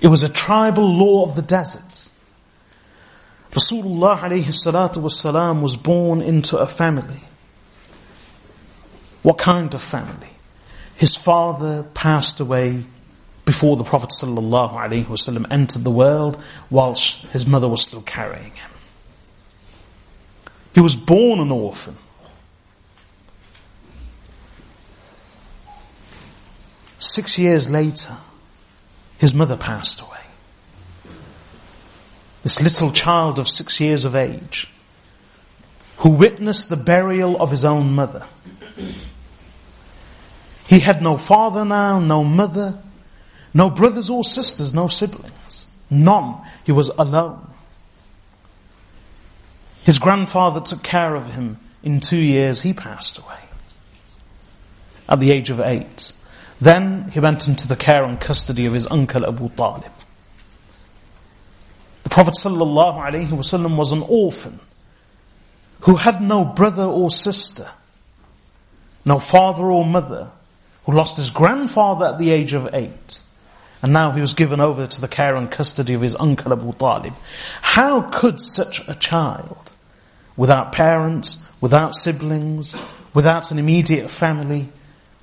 Speaker 1: It was a tribal law of the desert. Rasulullah was born into a family. What kind of family? His father passed away before the Prophet ﷺ entered the world whilst his mother was still carrying him. He was born an orphan. Six years later, his mother passed away. This little child of six years of age, who witnessed the burial of his own mother. He had no father now, no mother, no brothers or sisters, no siblings. None. He was alone. His grandfather took care of him. In two years, he passed away. At the age of eight. Then he went into the care and custody of his uncle Abu Talib. The Prophet ﷺ was an orphan who had no brother or sister, no father or mother, who lost his grandfather at the age of eight. And now he was given over to the care and custody of his uncle Abu Talib. How could such a child, without parents, without siblings, without an immediate family,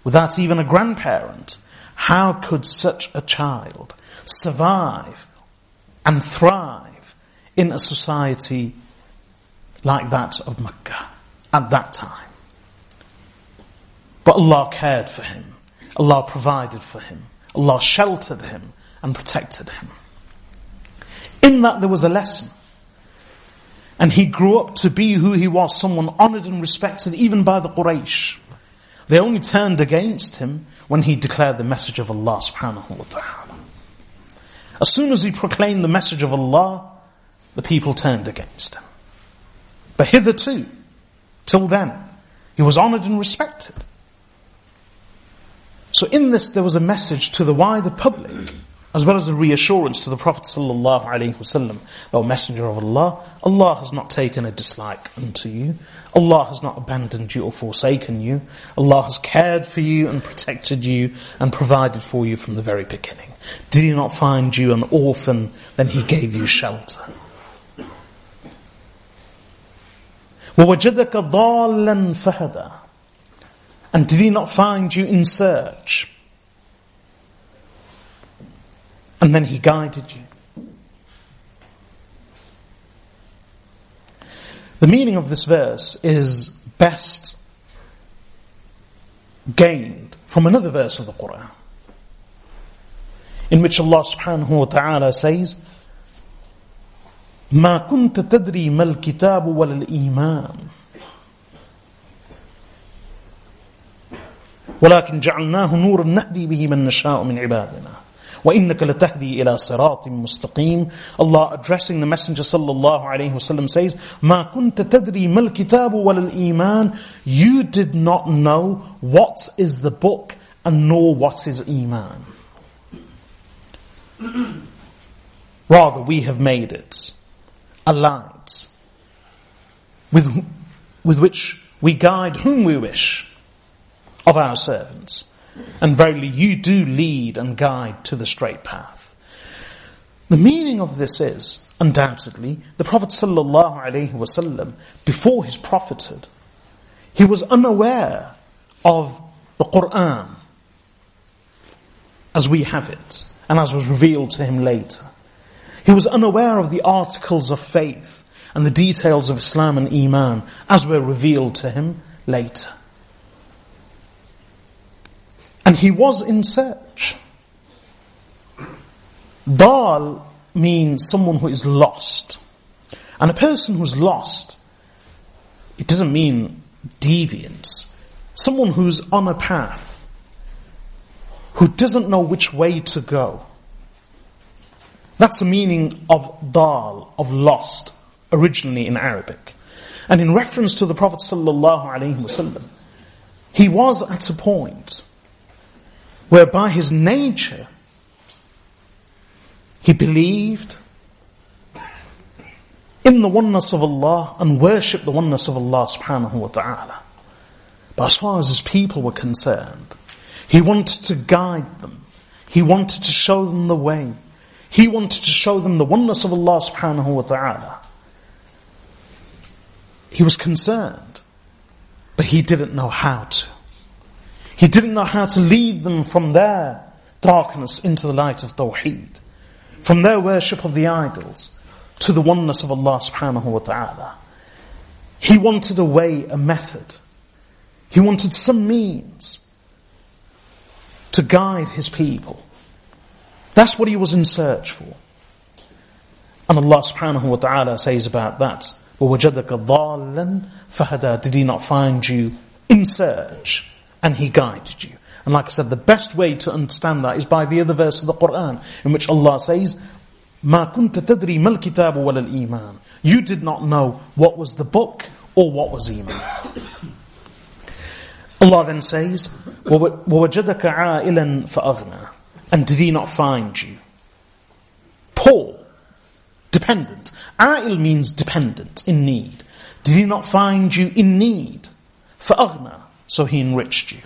Speaker 1: without even a grandparent, how could such a child survive and thrive in a society like that of Mecca at that time? But Allah cared for him. Allah provided for him. Allah sheltered him and protected him. In that there was a lesson. And he grew up to be who he was, someone honored and respected even by the Quraysh. They only turned against him when he declared the message of Allah subhanahu wa ta'ala. As soon as he proclaimed the message of Allah, the people turned against him. But hitherto, till then, he was honored and respected. So in this there was a message to the wider public, as well as a reassurance to the Prophet sallallahu alaihi wasallam, O Messenger of Allah, Allah has not taken a dislike unto you. Allah has not abandoned you or forsaken you. Allah has cared for you and protected you and provided for you from the very beginning. Did He not find you an orphan, then He gave you shelter. وَوَجَدَكَ ضَالًّا فَهَدَى and did he not find you in search? And then he guided you. The meaning of this verse is best gained from another verse of the Quran, in which Allah subhanahu wa ta'ala says, ما كنت تدري ما الكتاب ولا الإيمان ولكن جعلناه نورا نهدي به من نشاء من عبادنا وإنك لتهدي إلى صراط مستقيم Allah addressing the Messenger صلى الله عليه وسلم says ما كنت تدري ما الكتاب ولا الإيمان You did not know what is the book and nor what is Iman Rather we have made it a light with, with which we guide whom we wish of our servants. And verily you do lead and guide to the straight path. The meaning of this is, undoubtedly, the Prophet ﷺ, before his prophethood, he was unaware of the Quran as we have it, and as was revealed to him later. He was unaware of the articles of faith and the details of Islam and Iman as were revealed to him later. And he was in search. Dal means someone who is lost. And a person who's lost, it doesn't mean deviance. Someone who's on a path, who doesn't know which way to go. That's the meaning of dal, of lost, originally in Arabic. And in reference to the Prophet sallallahu alaihi wasallam, he was at a point where by his nature, he believed in the oneness of Allah and worshipped the oneness of Allah subhanahu wa ta'ala. But as far as his people were concerned, he wanted to guide them. He wanted to show them the way. He wanted to show them the oneness of Allah subhanahu wa ta'ala. He was concerned, but he didn't know how to. He didn't know how to lead them from their darkness into the light of Tawheed, from their worship of the idols to the oneness of Allah subhanahu wa ta'ala. He wanted a way, a method. He wanted some means to guide his people. That's what he was in search for. And Allah subhanahu wa ta'ala says about that, وَوَجَدَكَ ضَالًّا فَهَدَى Did he not find you in search? And he guided you. And like I said, the best way to understand that is by the other verse of the Quran, in which Allah says, مَا كُنْتَ تَدْرِي مَا الْكِتَابُ وَلَا الْإِيمَانِ You did not know what was the book or what was Iman. Allah then says, وَوَجَدَكَ عَائِلًا فَأَغْنَى And did He not find you? Poor, dependent. A'il means dependent, in need. Did He not find you in need? فَأَغْنَى So He enriched you.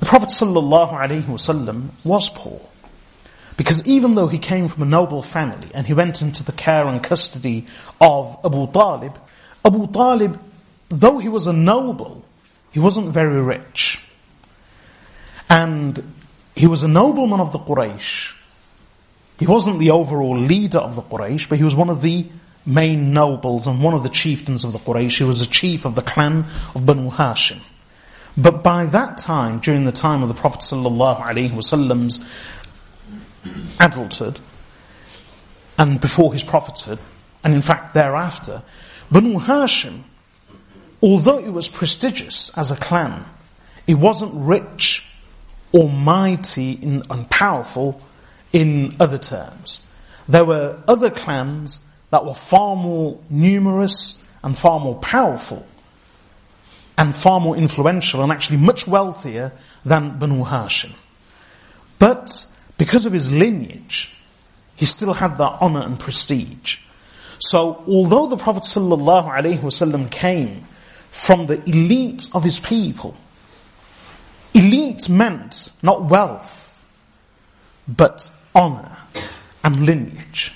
Speaker 1: The Prophet ﷺ was poor. Because even though he came from a noble family and he went into the care and custody of Abu Talib, Abu Talib, though he was a noble, he wasn't very rich. And he was a nobleman of the Quraysh. He wasn't the overall leader of the Quraysh, but he was one of the main nobles and one of the chieftains of the Quraysh. He was a chief of the clan of Banu Hashim. But by that time, during the time of the Prophet Wasallam's adulthood, and before his prophethood, and in fact thereafter, Banu Hashim, although it was prestigious as a clan, it wasn't rich or mighty and powerful in other terms. There were other clans that were far more numerous and far more powerful and far more influential and actually much wealthier than Banu Hashim. But because of his lineage, he still had that honor and prestige. So although the Prophet ﷺ came from the elite of his people, elite meant not wealth, but honor and lineage.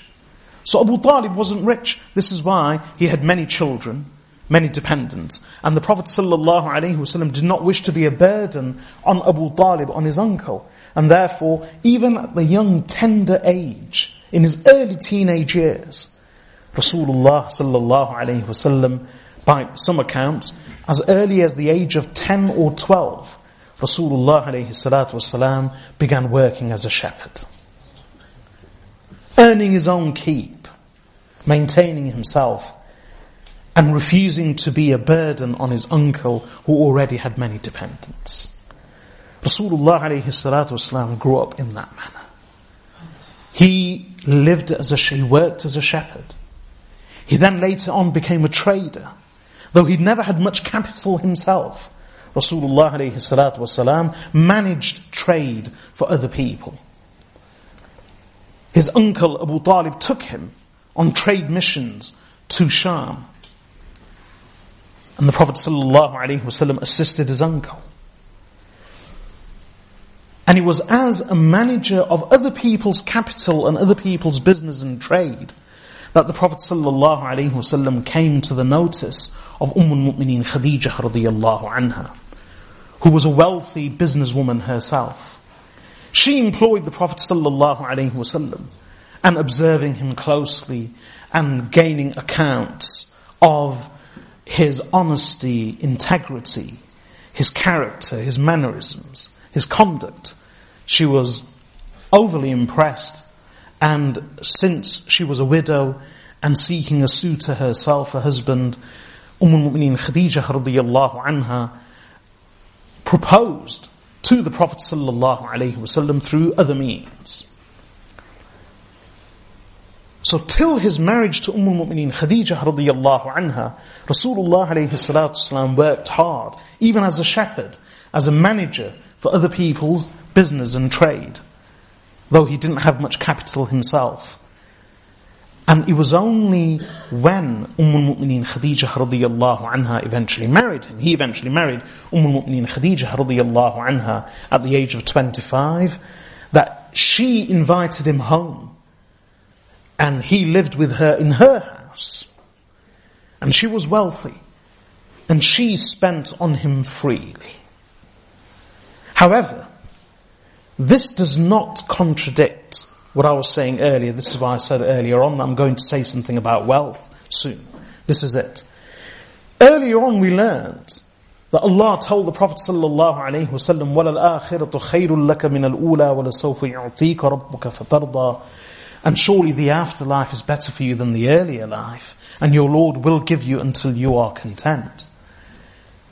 Speaker 1: So Abu Talib wasn't rich. This is why he had many children many dependents. And the Prophet ﷺ did not wish to be a burden on Abu Talib, on his uncle. And therefore, even at the young, tender age, in his early teenage years, Rasulullah ﷺ, by some accounts, as early as the age of 10 or 12, Rasulullah ﷺ began working as a shepherd. Earning his own keep, maintaining himself and refusing to be a burden on his uncle who already had many dependents. Rasulullah alayhi salatu grew up in that manner. He lived as a, he worked as a shepherd. He then later on became a trader. Though he'd never had much capital himself, Rasulullah alayhi salatu managed trade for other people. His uncle Abu Talib took him on trade missions to Sham. And the Prophet ﷺ assisted his uncle. And he was as a manager of other people's capital and other people's business and trade that the Prophet ﷺ came to the notice of Umm al-Mu'mineen Khadijah radiyallahu anha, who was a wealthy businesswoman herself. She employed the Prophet ﷺ and observing him closely and gaining accounts of his honesty, integrity, his character, his mannerisms, his conduct. she was overly impressed and since she was a widow and seeking a suitor herself, a husband, Umm al-Mu'mineen Khadijah radiyallahu anha proposed to the Prophet wasallam through other means. So till his marriage to Umm al-Mu'mineen Khadijah radiyallahu anha, Rasulullah alayhi worked hard, even as a shepherd, as a manager for other people's business and trade, though he didn't have much capital himself. And it was only when Umm al-Mu'mineen Khadijah radiyallahu anha eventually married him, he eventually married Umm al-Mu'mineen Khadijah radiyallahu anha at the age of 25, that she invited him home. And he lived with her in her house. And she was wealthy. And she spent on him freely. However, this does not contradict what I was saying earlier. This is why I said earlier on I'm going to say something about wealth soon. This is it. Earlier on we learned that Allah told the Prophet sallallahu alaihi wasallam, وَلَلْآخِرَةُ خَيْرٌ لَكَ مِنَ الْأُولَى وَلَسَوْفَ يُعْطِيكَ رَبُّكَ فَتَرْضَى And surely the afterlife is better for you than the earlier life, and your Lord will give you until you are content.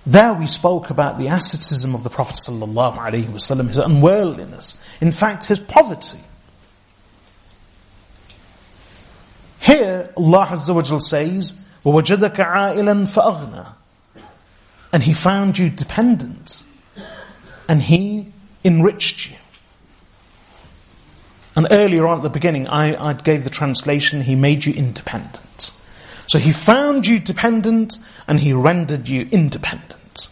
Speaker 1: There we spoke about the asceticism of the Prophet sallallahu alaihi wasallam, his unworldliness, in fact his poverty. Here, Allah Azza wa Jal says, وَوَجَدَكَ عَائِلًا فَأَغْنَى And He found you dependent. And He enriched you. And earlier on at the beginning, I, I gave the translation, He made you independent. So He found you dependent and He rendered you independent.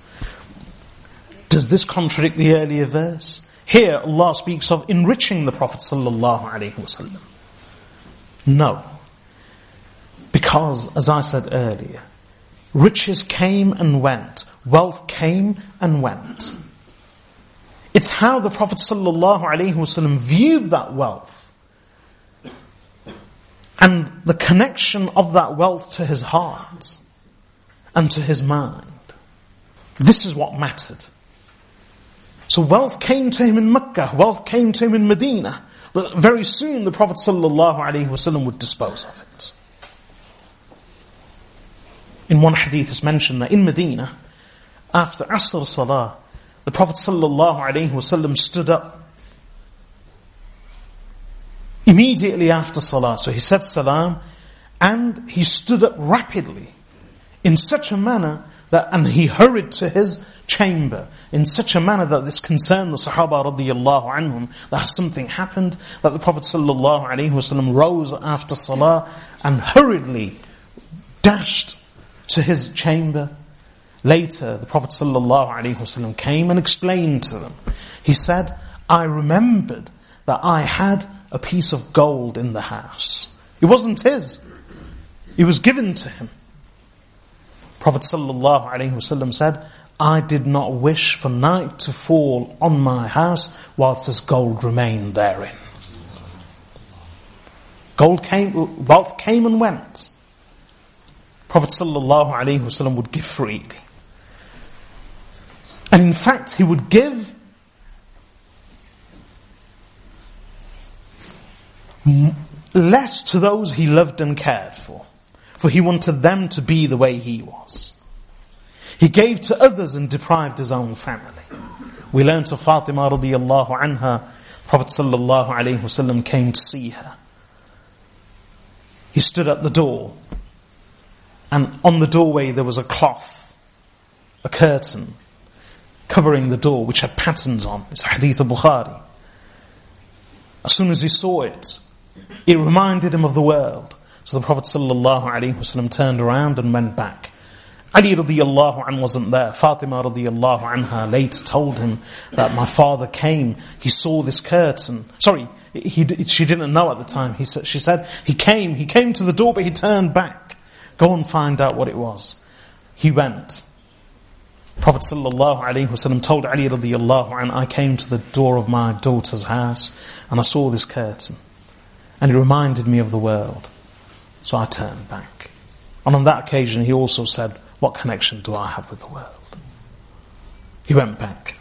Speaker 1: Does this contradict the earlier verse? Here Allah speaks of enriching the Prophet sallallahu alaihi wasallam. No. Because, as I said earlier, riches came and went, wealth came and went. It's how the Prophet ﷺ viewed that wealth and the connection of that wealth to his heart and to his mind. This is what mattered. So wealth came to him in Mecca, wealth came to him in Medina, but very soon the Prophet ﷺ would dispose of it. In one hadith is mentioned that in Medina, after Asr Salah, the Prophet ﷺ stood up immediately after Salah. So he said Salam and he stood up rapidly in such a manner that, and he hurried to his chamber in such a manner that this concerned the Sahaba radiallahu anhum that something happened, that the Prophet sallallahu wasallam rose after Salah and hurriedly dashed to his chamber. Later, the Prophet ﷺ came and explained to them. He said, I remembered that I had a piece of gold in the house. It wasn't his. It was given to him. Prophet ﷺ said, I did not wish for night to fall on my house whilst this gold remained therein. Gold came, wealth came and went. Prophet ﷺ would give freely. And in fact, he would give less to those he loved and cared for. For he wanted them to be the way he was. He gave to others and deprived his own family. We learned of Fatima radiallahu anha, Prophet sallallahu alayhi wasallam came to see her. He stood at the door and on the doorway there was a cloth, a curtain, covering the door, which had patterns on. It's a hadith of Bukhari. As soon as he saw it, it reminded him of the world. So the Prophet ﷺ turned around and went back. Ali radiallahu anh wasn't there. Fatima radiallahu anha later told him that my father came, he saw this curtain. Sorry, he, she didn't know at the time. He, she said, he came, he came to the door but he turned back. Go and find out what it was. He went. Prophet ﷺ told Ali radiallahu anh, I came to the door of my daughter's house and I saw this curtain. And it reminded me of the world. So I turned back. And on that occasion he also said, what connection do I have with the world? He went back.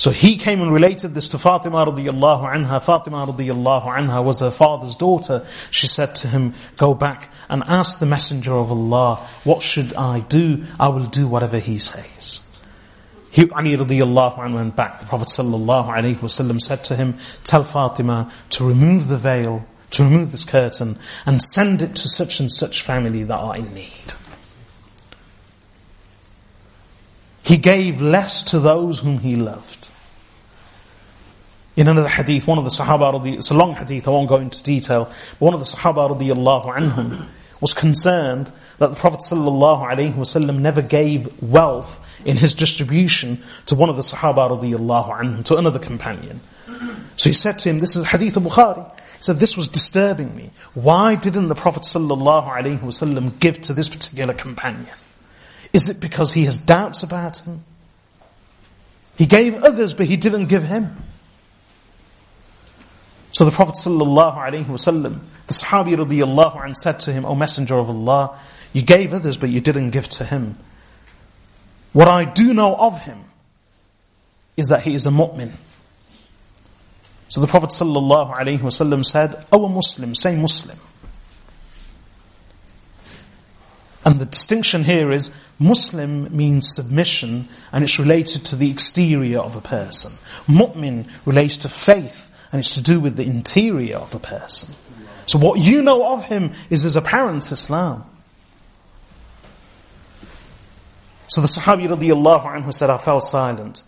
Speaker 1: So he came and related this to Fatima radiallahu anha. Fatima radiallahu anha was her father's daughter. She said to him, go back and ask the messenger of Allah, what should I do? I will do whatever he says. He, Ali radiallahu went back. The Prophet sallallahu alayhi wasallam said to him, tell Fatima to remove the veil, to remove this curtain and send it to such and such family that are in need. He gave less to those whom he loved. In another hadith, one of the Sahaba, it's a long hadith, I won't go into detail, but one of the Sahaba radiallahu anhum was concerned that the Prophet ﷺ never gave wealth in his distribution to one of the Sahaba radiallahu anhum, to another companion. So he said to him, this is Hadith of Bukhari. He said, this was disturbing me. Why didn't the Prophet ﷺ give to this particular companion? Is it because he has doubts about him? He gave others, but he didn't give him. So the Prophet ﷺ, the Sahabi radiallahu anh said to him, O Messenger of Allah, you gave others but you didn't give to him. What I do know of him is that he is a mu'min. So the Prophet ﷺ said, O Muslim, say Muslim. And the distinction here is Muslim means submission and it's related to the exterior of a person. Mu'min relates to faith and it's to do with the interior of the person. So what you know of him is his apparent Islam. So the Sahabi radiallahu anhu said, I fell silent,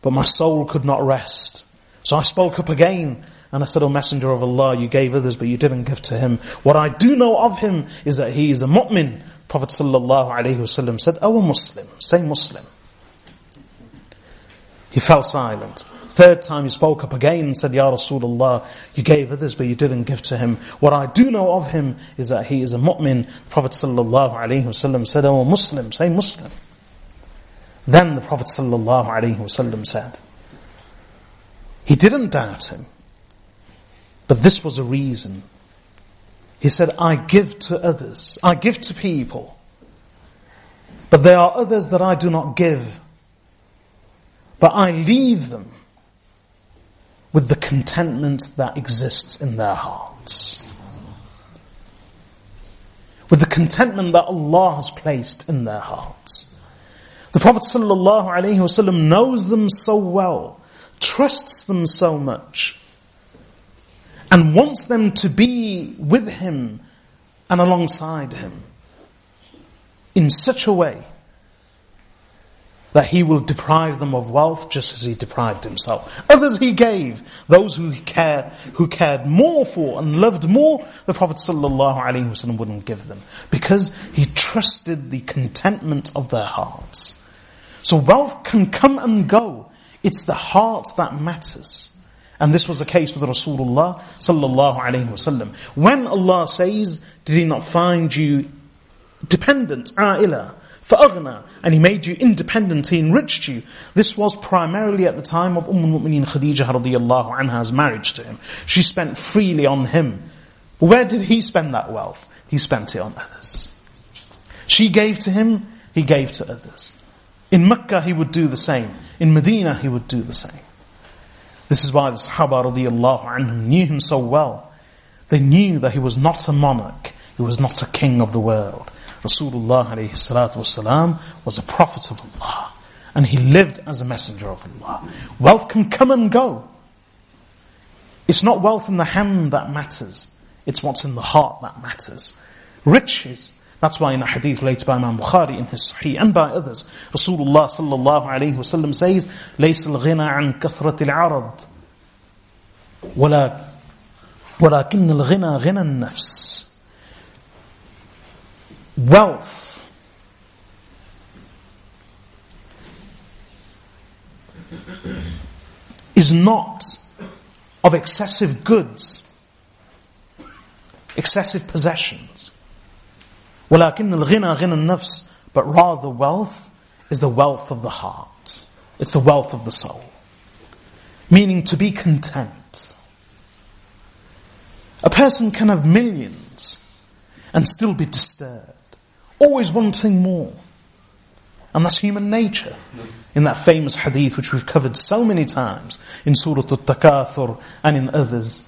Speaker 1: but my soul could not rest. So I spoke up again, and I said, O Messenger of Allah, you gave others, but you didn't give to him. What I do know of him is that he is a mu'min. Prophet sallallahu alaihi wasallam said, O Muslim, say Muslim. He fell silent. Third time he spoke up again and said, Ya Rasulullah, you gave others but you didn't give to him. What I do know of him is that he is a mu'min. The Prophet sallallahu alaihi wasallam said, Oh Muslim, say Muslim. Then the Prophet sallallahu alaihi wasallam said, he didn't doubt him. But this was a reason. He said, I give to others. I give to people. But there are others that I do not give. But I leave them with the contentment that exists in their hearts. With the contentment that Allah has placed in their hearts. The Prophet ﷺ knows them so well, trusts them so much, and wants them to be with him and alongside him in such a way that he will deprive them of wealth just as he deprived himself. Others he gave, those who cared, who cared more for and loved more, the Prophet wouldn't give them. Because he trusted the contentment of their hearts. So wealth can come and go. It's the heart that matters. And this was the case with Rasulullah sallallahu alaihi wasallam. When Allah says, did he not find you dependent, a'ila, فَأَغْنَى And He made you independent, He enriched you. This was primarily at the time of Umm al-Mu'mineen Khadijah radiallahu anha's marriage to him. She spent freely on him. Where did he spend that wealth? He spent it on others. She gave to him, he gave to others. In Mecca he would do the same. In Medina he would do the same. This is why the Sahaba radiallahu anhum knew him so well. They knew that he was not a monarch, he was not a king of the world. Rasulullah alayhi salatu wasalam was a prophet of Allah. And he lived as a messenger of Allah. Wealth can come and go. It's not wealth in the hand that matters. It's what's in the heart that matters. Riches. That's why in a hadith related by Imam Bukhari in his Sahih and by others, Rasulullah sallallahu alayhi wasallam says, ليس الغنى عن كثرة العرض ولا ولكن الغنى غنى النفس wealth is not of excessive goods, excessive possessions. ولكن الغنى غنى النفس but rather wealth is the wealth of the heart. It's the wealth of the soul. Meaning to be content. A person can have millions and still be disturbed always wanting more. And that's human nature. In that famous hadith which we've covered so many times in Surah Al-Takathur and in others.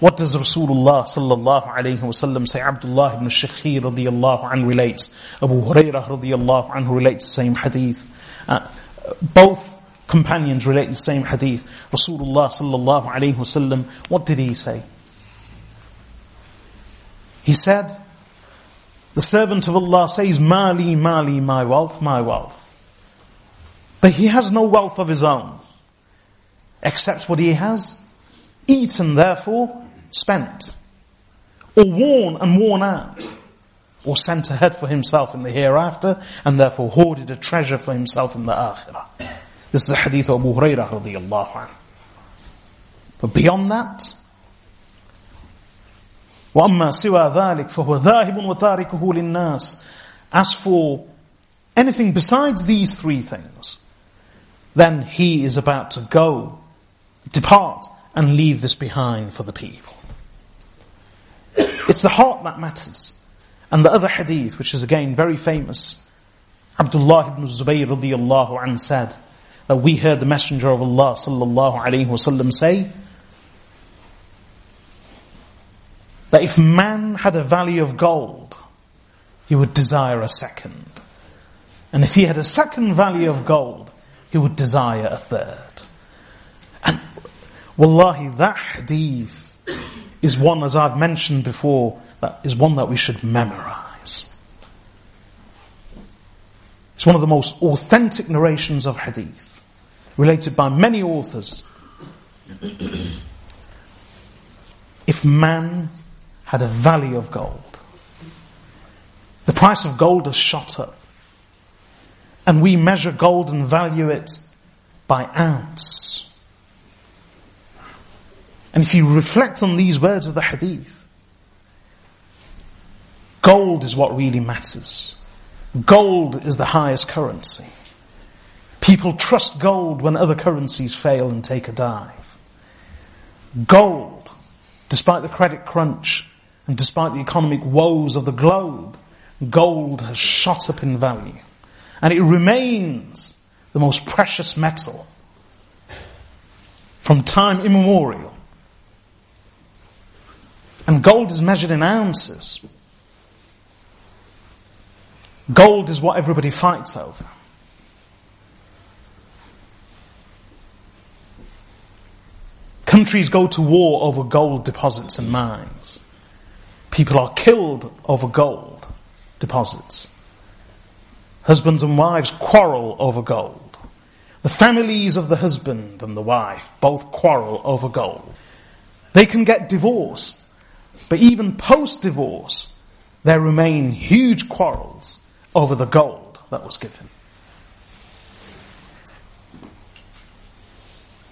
Speaker 1: What does Rasulullah sallallahu alayhi wasallam say? Abdullah ibn Shakhir radiyallahu anhu relates. Abu Hurairah radiyallahu anhu relates the same hadith. Uh, both companions relate the same hadith. Rasulullah sallallahu alayhi wasallam, what did he say? He said, the servant of Allah says, Mali, Mali, my wealth, my wealth. But he has no wealth of his own, except what he has eaten, therefore spent, or worn and worn out, or sent ahead for himself in the hereafter, and therefore hoarded a treasure for himself in the akhirah. This is a hadith of Abu Hurairah. But beyond that, وَأَمَّا سِوَى ذَلِكَ فَهُوَ ذَاهِبٌ وَتَارِكُهُ لِلنَّاسِ As for anything besides these three things, then he is about to go, depart, and leave this behind for the people. It's the heart that matters. And the other hadith, which is again very famous, Abdullah ibn Zubayr radiallahu anhu said, that we heard the Messenger of Allah sallallahu alayhi wasallam say, that if man had a value of gold, he would desire a second. And if he had a second value of gold, he would desire a third. And wallahi, that hadith is one, as I've mentioned before, that is one that we should memorize. It's one of the most authentic narrations of hadith, related by many authors. if man had a valley of gold. The price of gold has shot up. And we measure gold and value it by ounce. And if you reflect on these words of the hadith, gold is what really matters. Gold is the highest currency. People trust gold when other currencies fail and take a dive. Gold, despite the credit crunch, and despite the economic woes of the globe, gold has shot up in value. And it remains the most precious metal from time immemorial. And gold is measured in ounces. Gold is what everybody fights over. Countries go to war over gold deposits and mines. People are killed over gold deposits. Husbands and wives quarrel over gold. The families of the husband and the wife both quarrel over gold. They can get divorced, but even post divorce, there remain huge quarrels over the gold that was given.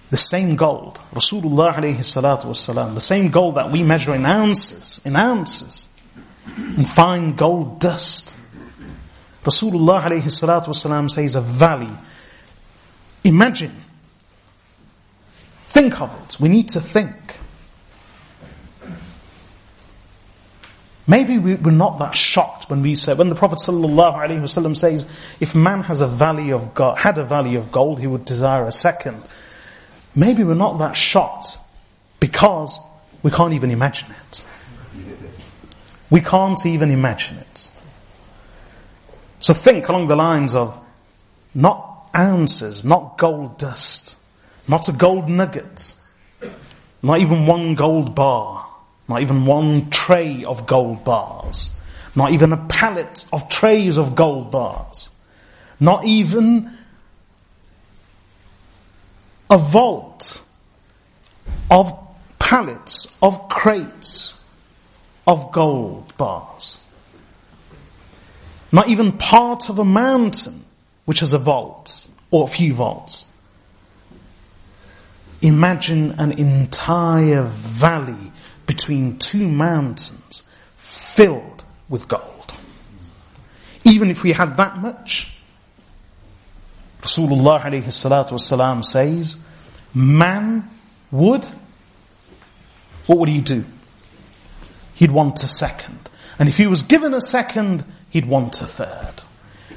Speaker 1: The same gold, Rasulullah alayhi salatu wasalam, the same gold that we measure in ounces, in ounces, in fine gold dust. Rasulullah alayhi salatu wasalam says a valley. Imagine. Think of it. We need to think. Maybe we, are not that shocked when we say, when the Prophet ﷺ says, if man has a valley of gold, had a valley of gold, he would desire a second maybe we're not that shocked because we can't even imagine it. We can't even imagine it. So think along the lines of not ounces, not gold dust, not a gold nugget, not even one gold bar, not even one tray of gold bars, not even a pallet of trays of gold bars, not even a vault of pallets, of crates of gold bars. Not even part of a mountain which has a vault or a few vaults. Imagine an entire valley between two mountains filled with gold. Even if we had that much, Rasulullah alayhi salatu wasalam says, man would, what would he do? He'd want a second. And if he was given a second, he'd want a third.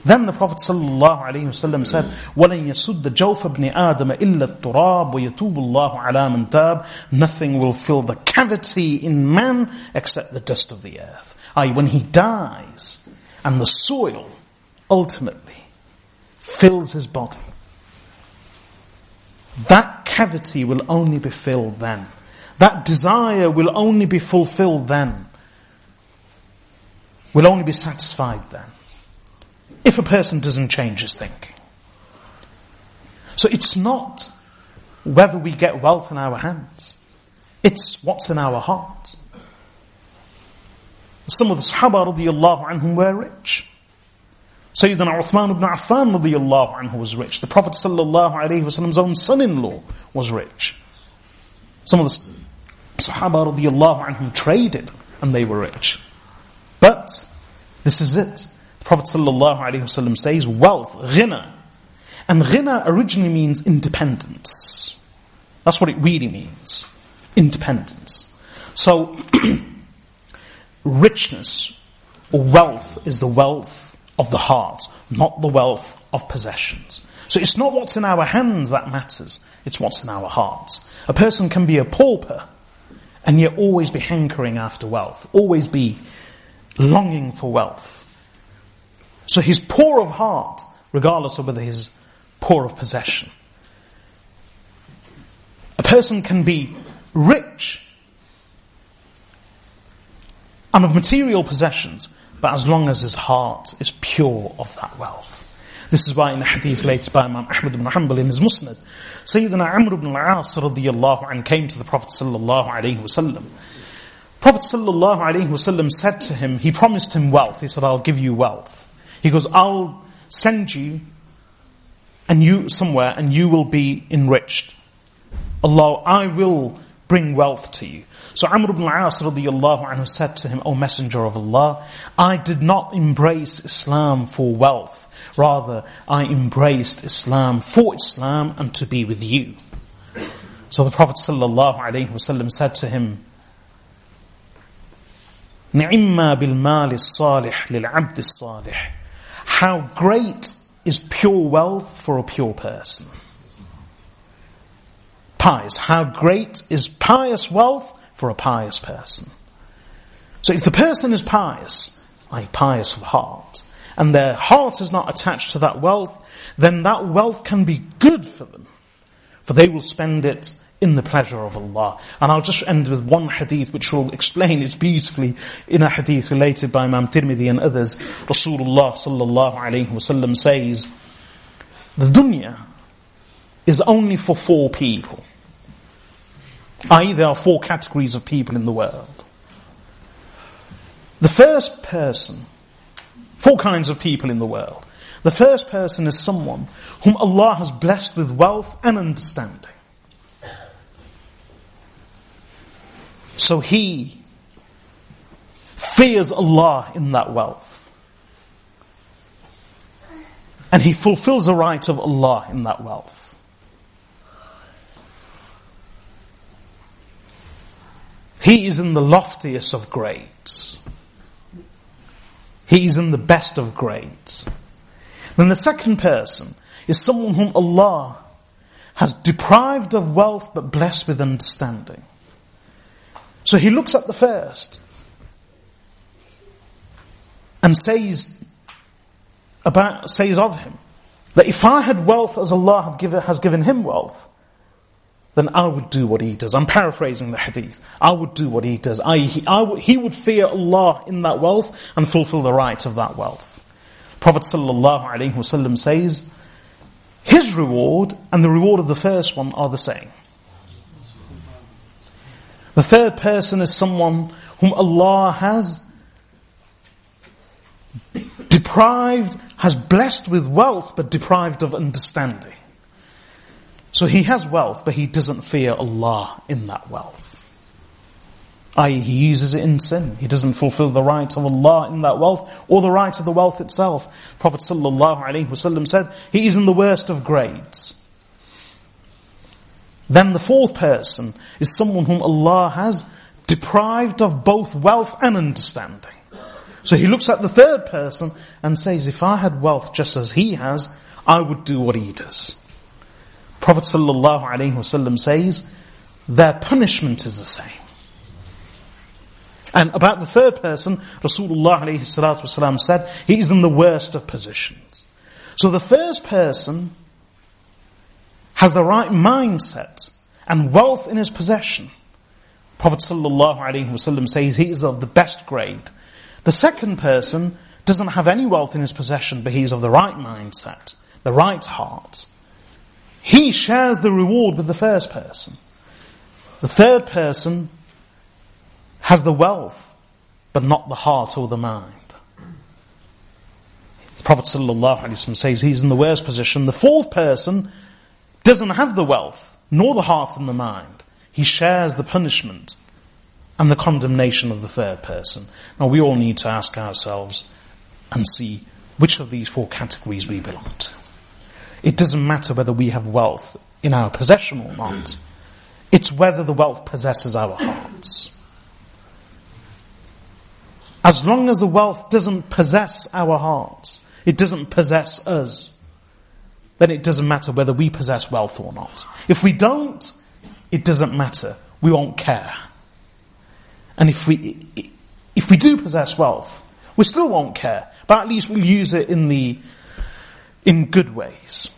Speaker 1: Then the Prophet ﷺ said, وَلَنْ يَسُدَّ جَوْفَ ابْنِ آدَمَ إِلَّا التُّرَابُ وَيَتُوبُ اللَّهُ عَلَى مَنْ تَابَ Nothing will fill the cavity in man except the dust of the earth. I, when he dies, and the soil ultimately fills his body, that cavity will only be filled then. That desire will only be fulfilled then. Will only be satisfied then if a person doesn't change his thinking. So it's not whether we get wealth in our hands. It's what's in our heart. Some of the Sahaba radiallahu anhum were rich. Sayyidina Uthman ibn Affan radiallahu anhu was rich. The Prophet sallallahu alayhi wasallam's own son-in-law was rich. Some of the Sahaba radiallahu anhum traded and they were rich. But this is it. The Prophet ﷺ says, wealth, ghina. And ghina originally means independence. That's what it really means. Independence. So, richness or wealth is the wealth of the heart, not the wealth of possessions. So it's not what's in our hands that matters, it's what's in our hearts. A person can be a pauper and yet always be hankering after wealth, always be longing for wealth. So he's poor of heart, regardless of whether he's poor of possession. A person can be rich and of material possessions, but as long as his heart is pure of that wealth. This is why in the hadith related by Imam Ahmad ibn Hanbal in his Musnad, Sayyidina Amr ibn al-As radiyallahu anhu came to the Prophet sallallahu alayhi wasallam. Prophet sallallahu alayhi wasallam said to him, he promised him wealth. He said, I'll give you wealth. He goes, I'll send you and you somewhere and you will be enriched. Allah, I will bring wealth to you. So Amr ibn al-As radiallahu anhu said to him, O Messenger of Allah, I did not embrace Islam for wealth. Rather, I embraced Islam for Islam and to be with you. So the Prophet sallallahu alaihi wasallam said to him, نعم بالمال الصالح للعبد الصالح how great is pure wealth for a pure person? Pious. How great is pious wealth for a pious person? So if the person is pious, like pious of heart, and their heart is not attached to that wealth, then that wealth can be good for them. For they will spend it in the pleasure of Allah. And I'll just end with one hadith which will explain it beautifully in a hadith related by Imam Tirmidhi and others. Rasulullah sallallahu alayhi wasallam says, the dunya is only for four people. I.e. there are four categories of people in the world. The first person, four kinds of people in the world. The first person is someone whom Allah has blessed with wealth and understanding. So he fears Allah in that wealth. And he fulfills the right of Allah in that wealth. He is in the loftiest of grades. He is in the best of grades. Then the second person is someone whom Allah has deprived of wealth but blessed with understanding. So he looks at the first and says about says of him that if I had wealth as Allah given, has given him wealth, then I would do what he does. I'm paraphrasing the hadith. I would do what he does. I, he, I, he would fear Allah in that wealth and fulfill the rights of that wealth. Prophet wasallam says, his reward and the reward of the first one are the same. The third person is someone whom Allah has deprived, has blessed with wealth, but deprived of understanding. So he has wealth, but he doesn't fear Allah in that wealth. I.e., he uses it in sin. He doesn't fulfill the right of Allah in that wealth, or the right of the wealth itself. Prophet ﷺ said, he is in the worst of grades. Then the fourth person is someone whom Allah has deprived of both wealth and understanding. So he looks at the third person and says, if I had wealth just as he has, I would do what he does. Prophet ﷺ says, their punishment is the same. And about the third person, Rasulullah said, he is in the worst of positions. So the first person has the right mindset and wealth in his possession. Prophet ﷺ says he is of the best grade. The second person doesn't have any wealth in his possession, but he is of the right mindset, the right heart. He shares the reward with the first person. The third person has the wealth, but not the heart or the mind. The Prophet says he's in the worst position. The fourth person doesn't have the wealth, nor the heart and the mind. He shares the punishment and the condemnation of the third person. Now we all need to ask ourselves and see which of these four categories we belong to. It doesn't matter whether we have wealth in our possession or not. It's whether the wealth possesses our hearts. As long as the wealth doesn't possess our hearts, it doesn't possess us, then it doesn't matter whether we possess wealth or not. If we don't, it doesn't matter. We won't care. And if we, if we do possess wealth, we still won't care, but at least we'll use it in the, in good ways.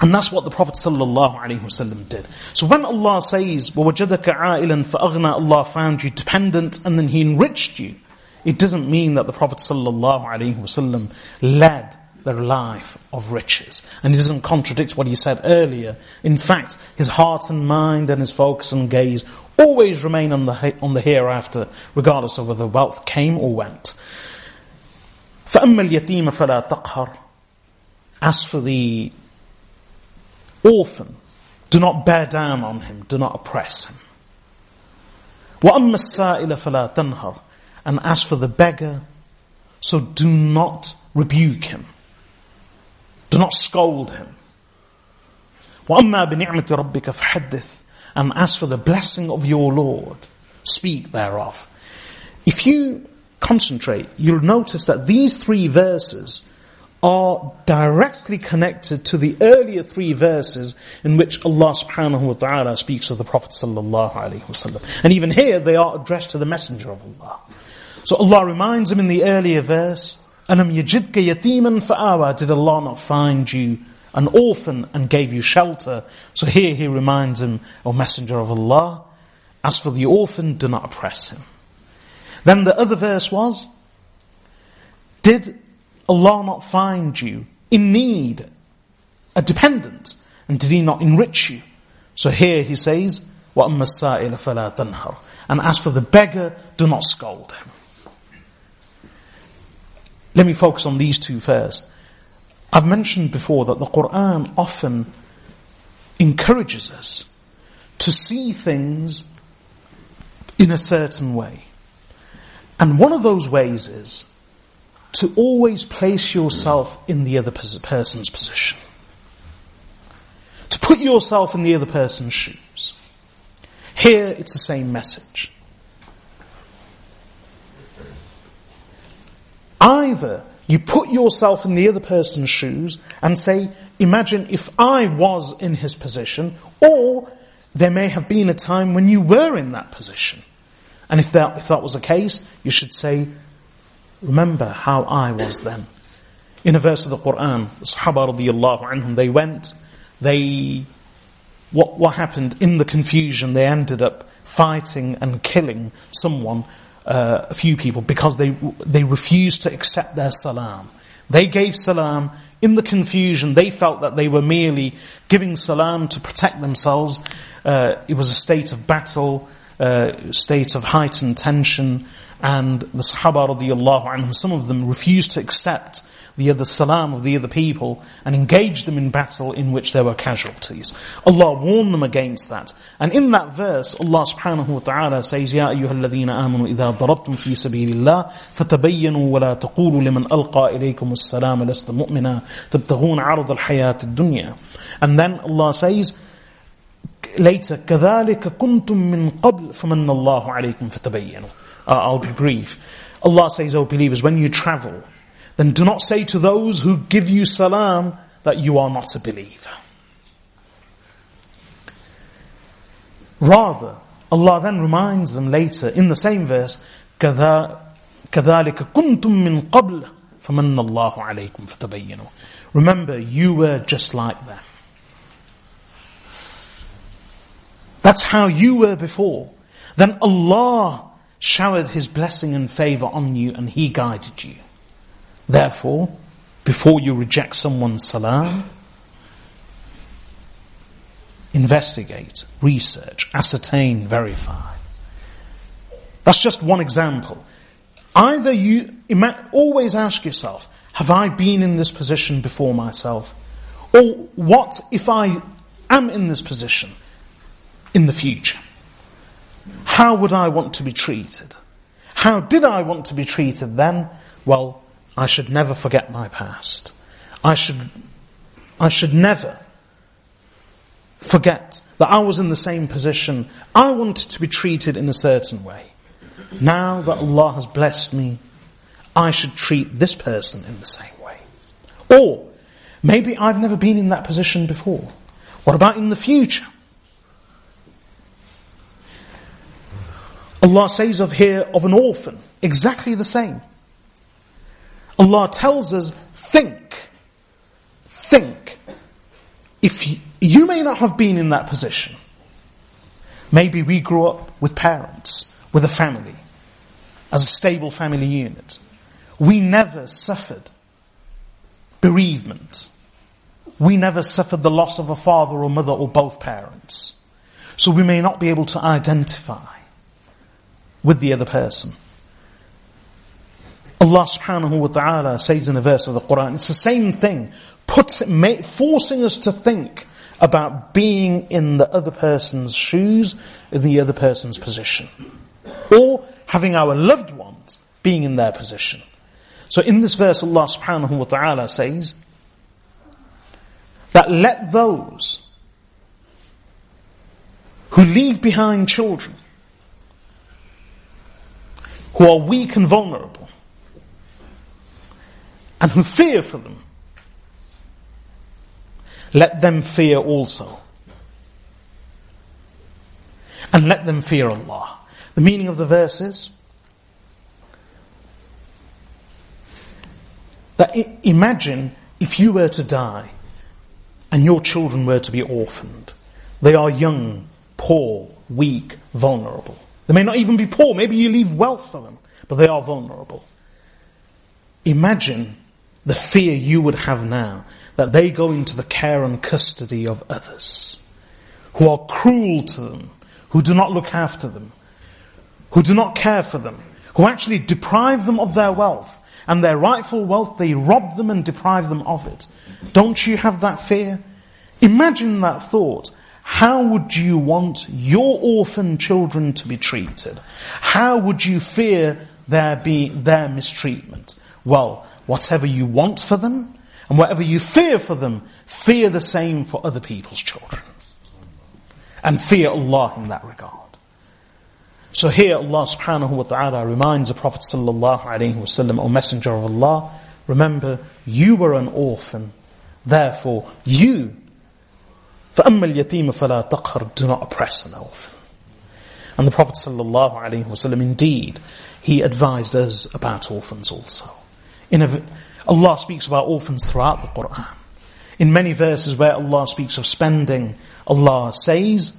Speaker 1: And that's what the Prophet ﷺ did. So when Allah says, وَوَجَدَكَ عَائِلًا فَأَغْنَى Allah found you dependent and then He enriched you, it doesn't mean that the Prophet ﷺ led the life of riches. And it doesn't contradict what he said earlier. In fact, his heart and mind and his focus and gaze always remain on the, on the hereafter, regardless of whether wealth came or went. فَأَمَّا الْيَتِيمَ فَلَا تَقْهَرْ As for the orphan, do not bear down on him, do not oppress him. وَأَمَّا السَّائِلَ فَلَا تَنْهَرْ And as for the beggar, so do not rebuke him. Do not scold him. وَأَمَّا بِنِعْمَةِ رَبِّكَ فَحَدِّثْ And as for the blessing of your Lord, speak thereof. If you concentrate, you'll notice that these three verses are directly connected to the earlier three verses in which Allah subhanahu wa ta'ala speaks of the Prophet sallallahu alaihi wasallam. And even here they are addressed to the Messenger of Allah. So Allah reminds him in the earlier verse, أَلَمْ يَجِدْكَ يَتِيمًا فَآوَى Did Allah not find you an orphan and gave you shelter? So here he reminds him, O Messenger of Allah, as for the orphan, do not oppress him. Then the other verse was, Did Allah not find you in need, a dependent, and did He not enrich you? So here He says, وَأَمَّا السَّائِلَ فَلَا تَنْهَرْ And as for the beggar, do not scold him. Let me focus on these two first. I've mentioned before that the Quran often encourages us to see things in a certain way. And one of those ways is to always place yourself in the other person's position. To put yourself in the other person's shoes. Here it's the same message. Either you put yourself in the other person's shoes and say, imagine if I was in his position, or there may have been a time when you were in that position. And if that, if that was the case, you should say, remember how I was then. In a verse of the Quran, the Sahaba radiallahu anhum, they went, they, what, what happened in the confusion, they ended up fighting and killing someone uh, a few people because they, they refused to accept their salam. They gave salam in the confusion. They felt that they were merely giving salam to protect themselves. Uh, it was a state of battle, uh, state of heightened tension, and the Sahaba radiallahu anhum, some of them refused to accept the other salam of the other people and engage them in battle in which there were casualties. Allah warned them against that. And in that verse, Allah subhanahu wa ta'ala says, يَا أَيُّهَا الَّذِينَ آمَنُوا إِذَا ضَرَبْتُمْ فِي سَبِيلِ اللَّهِ فَتَبَيَّنُوا وَلَا تَقُولُوا لِمَنْ أَلْقَى إِلَيْكُمُ السَّلَامَ لَسْتَ مُؤْمِنًا تَبْتَغُونَ عَرَضَ الْحَيَاةِ الدُّنْيَا And then Allah says, later, كَذَلِكَ كُنْتُم مِّن قَبْلِ فَمَنَّ اللَّهُ عَلَيْكُمْ فَتَبَيَّنُوا uh, I'll be brief. Allah says, O believers, when you travel, then do not say to those who give you salam that you are not a believer. Rather, Allah then reminds them later in the same verse, كذلك كنتم من قبل فمن الله عليكم فتبينوا. Remember, you were just like them. That's how you were before. Then Allah showered His blessing and favor on you and He guided you. Therefore, before you reject someone's salam, investigate, research, ascertain, verify. That's just one example. Either you always ask yourself, have I been in this position before myself? Or what if I am in this position in the future? How would I want to be treated? How did I want to be treated then? Well, I should never forget my past. I should, I should never forget that I was in the same position. I wanted to be treated in a certain way. Now that Allah has blessed me, I should treat this person in the same way. Or, maybe I've never been in that position before. What about in the future? Allah says of here of an orphan, exactly the same. Allah tells us, think, think. If you, you may not have been in that position, maybe we grew up with parents, with a family, as a stable family unit. We never suffered bereavement. We never suffered the loss of a father or mother or both parents. So we may not be able to identify with the other person. Allah subhanahu wa ta'ala says in a verse of the Quran, it's the same thing, put, forcing us to think about being in the other person's shoes, in the other person's position. Or having our loved ones being in their position. So in this verse Allah subhanahu wa ta'ala says, that let those who leave behind children, who are weak and vulnerable, and who fear for them, let them fear also. And let them fear Allah. The meaning of the verse is that imagine if you were to die and your children were to be orphaned. They are young, poor, weak, vulnerable. They may not even be poor, maybe you leave wealth for them, but they are vulnerable. Imagine the fear you would have now that they go into the care and custody of others who are cruel to them, who do not look after them, who do not care for them, who actually deprive them of their wealth and their rightful wealth, they rob them and deprive them of it. Don't you have that fear? Imagine that thought. How would you want your orphan children to be treated? How would you fear their be, their mistreatment? Well, whatever you want for them, and whatever you fear for them, fear the same for other people's children. And fear Allah in that regard. So here Allah subhanahu wa ta'ala reminds the Prophet sallallahu alayhi wasallam, O Messenger of Allah, remember, you were an orphan. Therefore, you, فَأَمَّا الْيَتِيمَ فَلَا تَقْهَرْ Do not oppress an orphan. And the Prophet sallallahu alayhi wasallam, indeed, he advised us about orphans also. In a, Allah speaks about orphans throughout the Quran. In many verses where Allah speaks of spending, Allah says,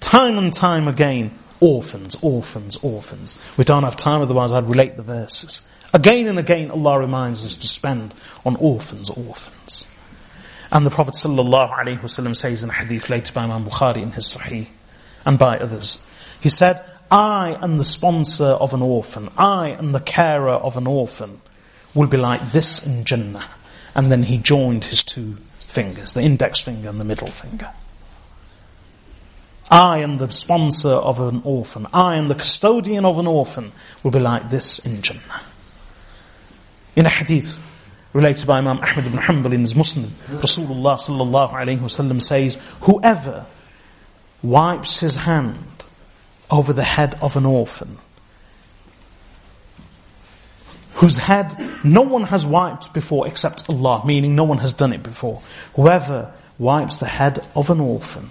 Speaker 1: time and time again, Orphans, orphans, orphans. We don't have time, otherwise I'd relate the verses. Again and again, Allah reminds us to spend on orphans, orphans. And the Prophet ﷺ says in a hadith later by Imam Bukhari in his Sahih, and by others, he said, I am the sponsor of an orphan, I am the carer of an orphan, will be like this in Jannah. And then he joined his two fingers, the index finger and the middle finger. I am the sponsor of an orphan. I am the custodian of an orphan will be like this in Jannah. In a hadith related by Imam Ahmad ibn Hanbal in his Musnad, Rasulullah sallallahu alayhi wasallam says, whoever wipes his hand over the head of an orphan, whose head no one has wiped before except Allah, meaning no one has done it before. Whoever wipes the head of an orphan.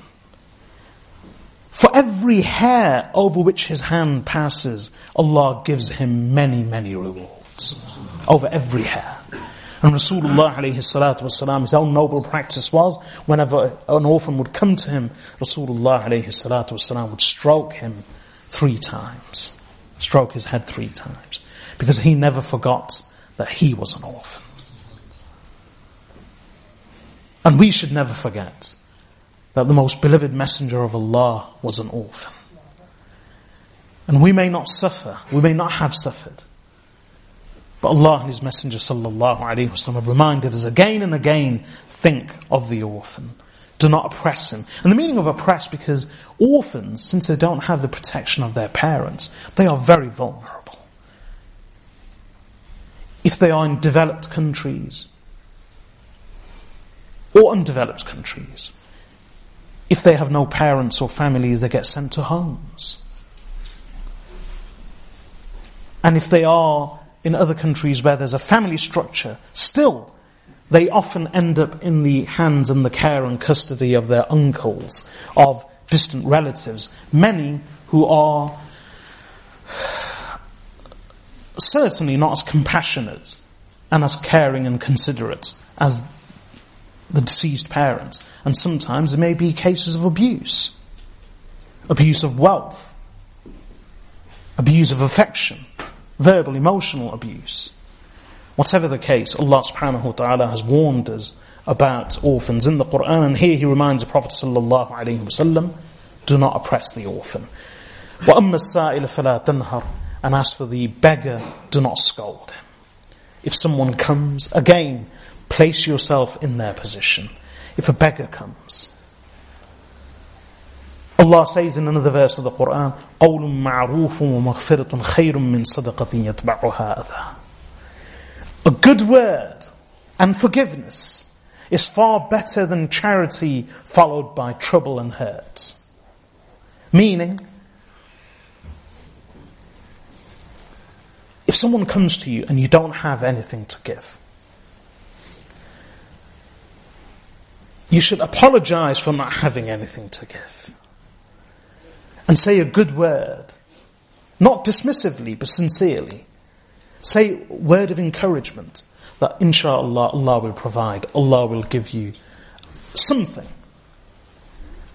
Speaker 1: For every hair over which his hand passes, Allah gives him many, many rewards. Over every hair. And Rasulullah alayhi salatu wasalam, his own noble practice was, whenever an orphan would come to him, Rasulullah alayhi salatu wasalam would stroke him three times. Stroke his head three times because he never forgot that he was an orphan. And we should never forget that the most beloved messenger of Allah was an orphan. And we may not suffer, we may not have suffered. But Allah and His Messenger sallallahu alaihi wasallam have reminded us again and again, think of the orphan. Do not oppress him. And the meaning of oppress, because orphans, since they don't have the protection of their parents, they are very vulnerable if they are in developed countries or undeveloped countries. If they have no parents or families, they get sent to homes. And if they are in other countries where there's a family structure, still, they often end up in the hands and the care and custody of their uncles, of distant relatives, many who are certainly not as compassionate and as caring and considerate as the deceased parents. And sometimes there may be cases of abuse, abuse of wealth, abuse of affection, verbal, emotional abuse. Whatever the case, Allah subhanahu wa ta'ala has warned us about orphans in the Quran, and here He reminds the Prophet sallallahu alaihi wasallam, do not oppress the orphan. وَأَمَّا السَّائِلَ فَلَا تَنْهَرْ and as for the beggar, do not scold him. If someone comes, again, place yourself in their position. If a beggar comes, Allah says in another verse of the Quran, قَوْلٌ مَعْرُوفٌ وَمَغْفِرَةٌ خَيْرٌ مِّن صَدَقَةٍ يَتْبَعُهَا أَذَى A good word and forgiveness is far better than charity followed by trouble and hurt. Meaning, If someone comes to you and you don't have anything to give, you should apologize for not having anything to give. And say a good word. Not dismissively, but sincerely. Say a word of encouragement that inshallah Allah will provide, Allah will give you something.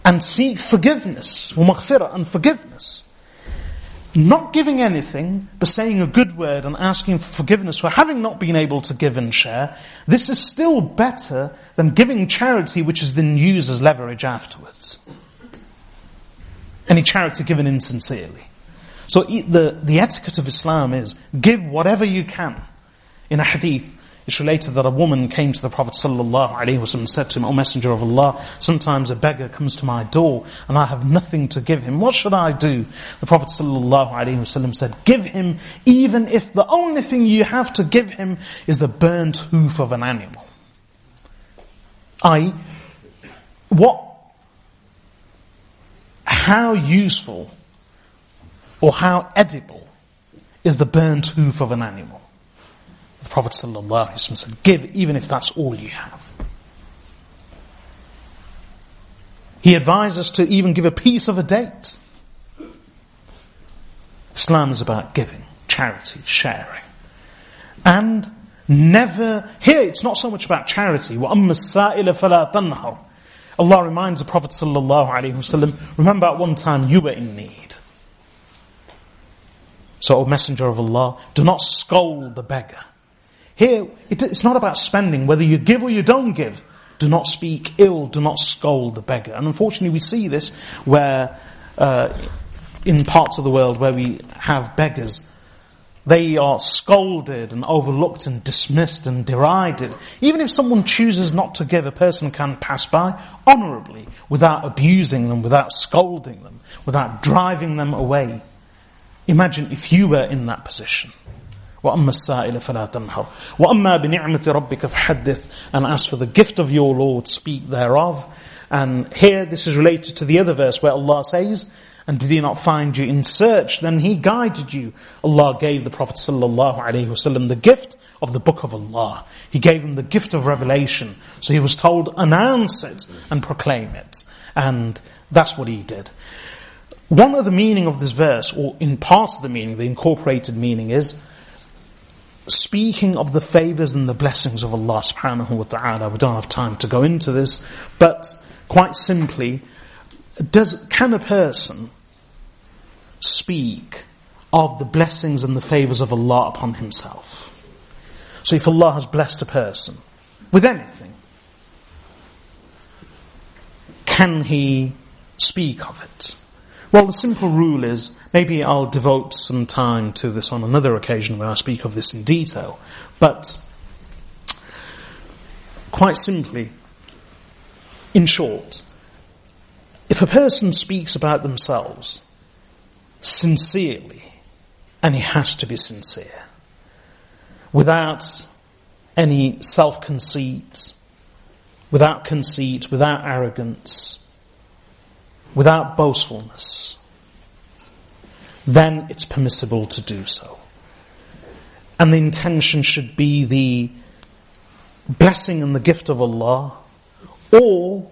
Speaker 1: And seek forgiveness, and forgiveness not giving anything, but saying a good word and asking for forgiveness for having not been able to give and share, this is still better than giving charity which is then used as leverage afterwards. Any charity given insincerely. So the, the etiquette of Islam is give whatever you can. In a hadith, it's related that a woman came to the Prophet ﷺ and said to him, O Messenger of Allah, sometimes a beggar comes to my door and I have nothing to give him. What should I do? The Prophet ﷺ said, Give him even if the only thing you have to give him is the burnt hoof of an animal. I, what, how useful or how edible is the burnt hoof of an animal? The Prophet ﷺ said, give even if that's all you have. He advised us to even give a piece of a date. Islam is about giving, charity, sharing. And never, here it's not so much about charity. وَأَمَّا السَّائِلَ فَلَا تَنْهَرْ Allah reminds the Prophet ﷺ, remember at one time you were in need. So, O Messenger of Allah, do not scold the beggar. Here, it's not about spending, whether you give or you don't give. Do not speak ill, do not scold the beggar. And unfortunately, we see this where, uh, in parts of the world where we have beggars, they are scolded and overlooked and dismissed and derided. Even if someone chooses not to give, a person can pass by honorably without abusing them, without scolding them, without driving them away. Imagine if you were in that position. وَأَمَّا السَّائِلَ فَلَا تَنْهَرْ وَأَمَّا بِنِعْمَةِ رَبِّكَ فَحَدِّثْ And as for the gift of your Lord, speak thereof. And here, this is related to the other verse where Allah says, and did he not find you in search? Then he guided you. Allah gave the Prophet ﷺ the gift of the book of Allah. He gave him the gift of revelation. So he was told, announce it and proclaim it. And that's what he did. One of the meaning of this verse, or in part of the meaning, the incorporated meaning is, speaking of the favors and the blessings of Allah subhanahu wa ta'ala. We don't have time to go into this, but quite simply, does, can a person speak of the blessings and the favors of Allah upon himself? So if Allah has blessed a person with anything, can he speak of it? Well, the simple rule is, maybe I'll devote some time to this on another occasion where I speak of this in detail, but quite simply, in short, if a person speaks about themselves sincerely, and he has to be sincere, without any self-conceit, without conceit, without arrogance, without boastfulness, then it's permissible to do so. And the intention should be the blessing and the gift of Allah or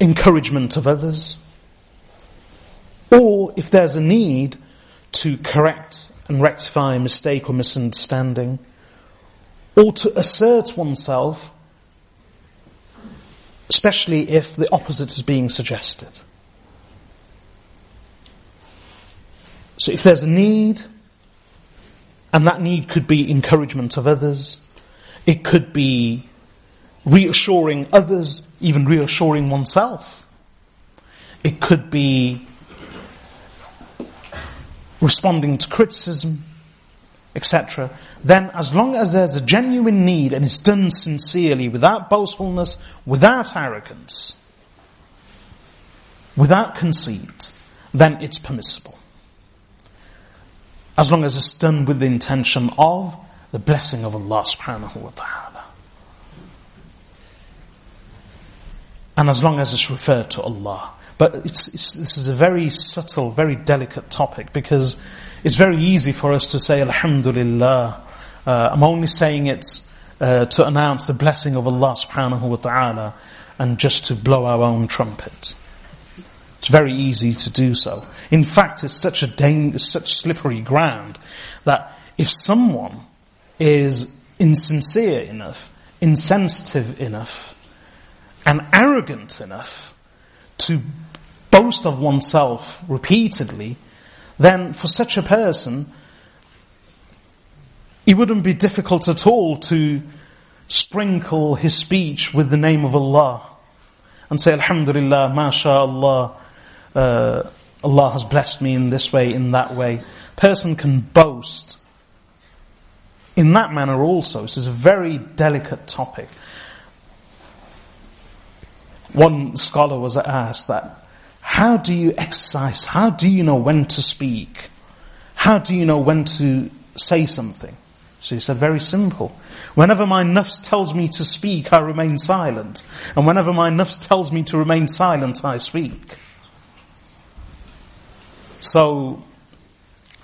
Speaker 1: encouragement of others or if there's a need to correct and rectify a mistake or misunderstanding or to assert oneself especially if the opposite is being suggested. So if there's a need, and that need could be encouragement of others, it could be reassuring others, even reassuring oneself. It could be responding to criticism, etc then as long as there's a genuine need and it's done sincerely, without boastfulness, without arrogance, without conceit, then it's permissible. As long as it's done with the intention of the blessing of Allah subhanahu wa ta'ala. And as long as it's referred to Allah. But it's, it's, this is a very subtle, very delicate topic because it's very easy for us to say, Alhamdulillah, uh, I'm only saying it uh, to announce the blessing of Allah subhanahu wa ta'ala and just to blow our own trumpet. It's very easy to do so. In fact, it's such a such slippery ground that if someone is insincere enough, insensitive enough, and arrogant enough to boast of oneself repeatedly, then for such a person, it wouldn't be difficult at all to sprinkle his speech with the name of Allah and say, Alhamdulillah, MashaAllah, uh, Allah has blessed me in this way, in that way. Person can boast in that manner also. This is a very delicate topic. One scholar was asked that, how do you exercise? How do you know when to speak? How do you know when to say something? So he said, very simple. Whenever my nafs tells me to speak, I remain silent. And whenever my nafs tells me to remain silent, I speak. So,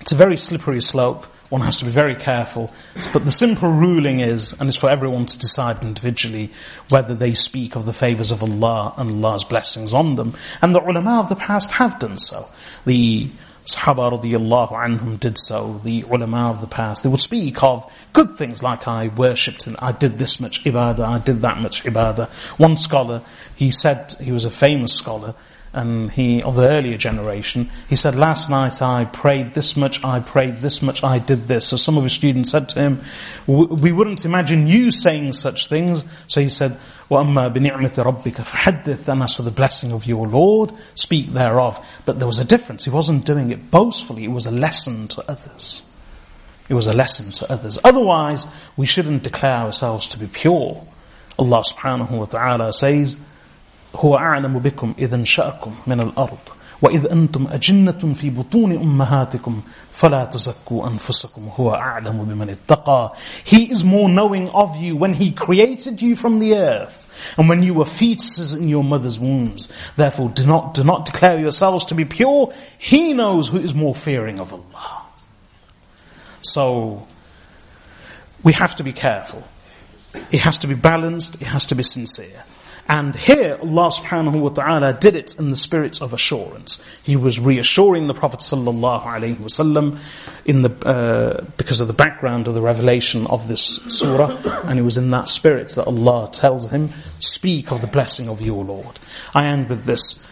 Speaker 1: it's a very slippery slope. One has to be very careful. But the simple ruling is, and it's for everyone to decide individually, whether they speak of the favors of Allah and Allah's blessings on them. And the ulama of the past have done so. The Sahaba radiallahu anhum did so, the ulama of the past. They would speak of good things like I worshipped and I did this much ibadah, I did that much ibadah. One scholar, he said, he was a famous scholar, and he, of the earlier generation, he said, last night I prayed this much, I prayed this much, I did this. So some of his students said to him, we wouldn't imagine you saying such things. So he said, وَأَمَّا بِنِعْمَةِ رَبِّكَ فَحَدِّثْ And as for the blessing of your Lord, speak thereof. But there was a difference. He wasn't doing it boastfully. It was a lesson to others. It was a lesson to others. Otherwise, we shouldn't declare ourselves to be pure. Allah subhanahu wa ta'ala says, هو أعلم بكم إذا انشأكم من الأرض وإذ أنتم أجنة في بطون أمهاتكم فلا تزكوا أنفسكم هو أعلم بمن اتقى He is more knowing of you when He created you from the earth And when you were fetuses in your mother's wombs, therefore do not, do not declare yourselves to be pure. He knows who is more fearing of Allah. So, we have to be careful. It has to be balanced, it has to be sincere. And here Allah subhanahu wa ta'ala did it in the spirit of assurance. He was reassuring the Prophet sallallahu alaihi wasallam in the, uh, because of the background of the revelation of this surah, and it was in that spirit that Allah tells him, speak of the blessing of your Lord. I end with this.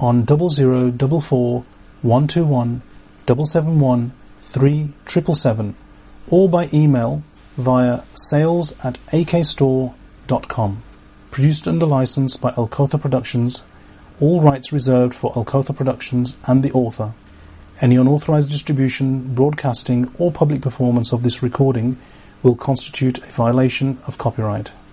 Speaker 2: on 0044 121 771 3777 or by email via sales at akstore.com. Produced under license by Al Kotha Productions, all rights reserved for Al Kotha Productions and the author. Any unauthorized distribution, broadcasting, or public performance of this recording will constitute a violation of copyright.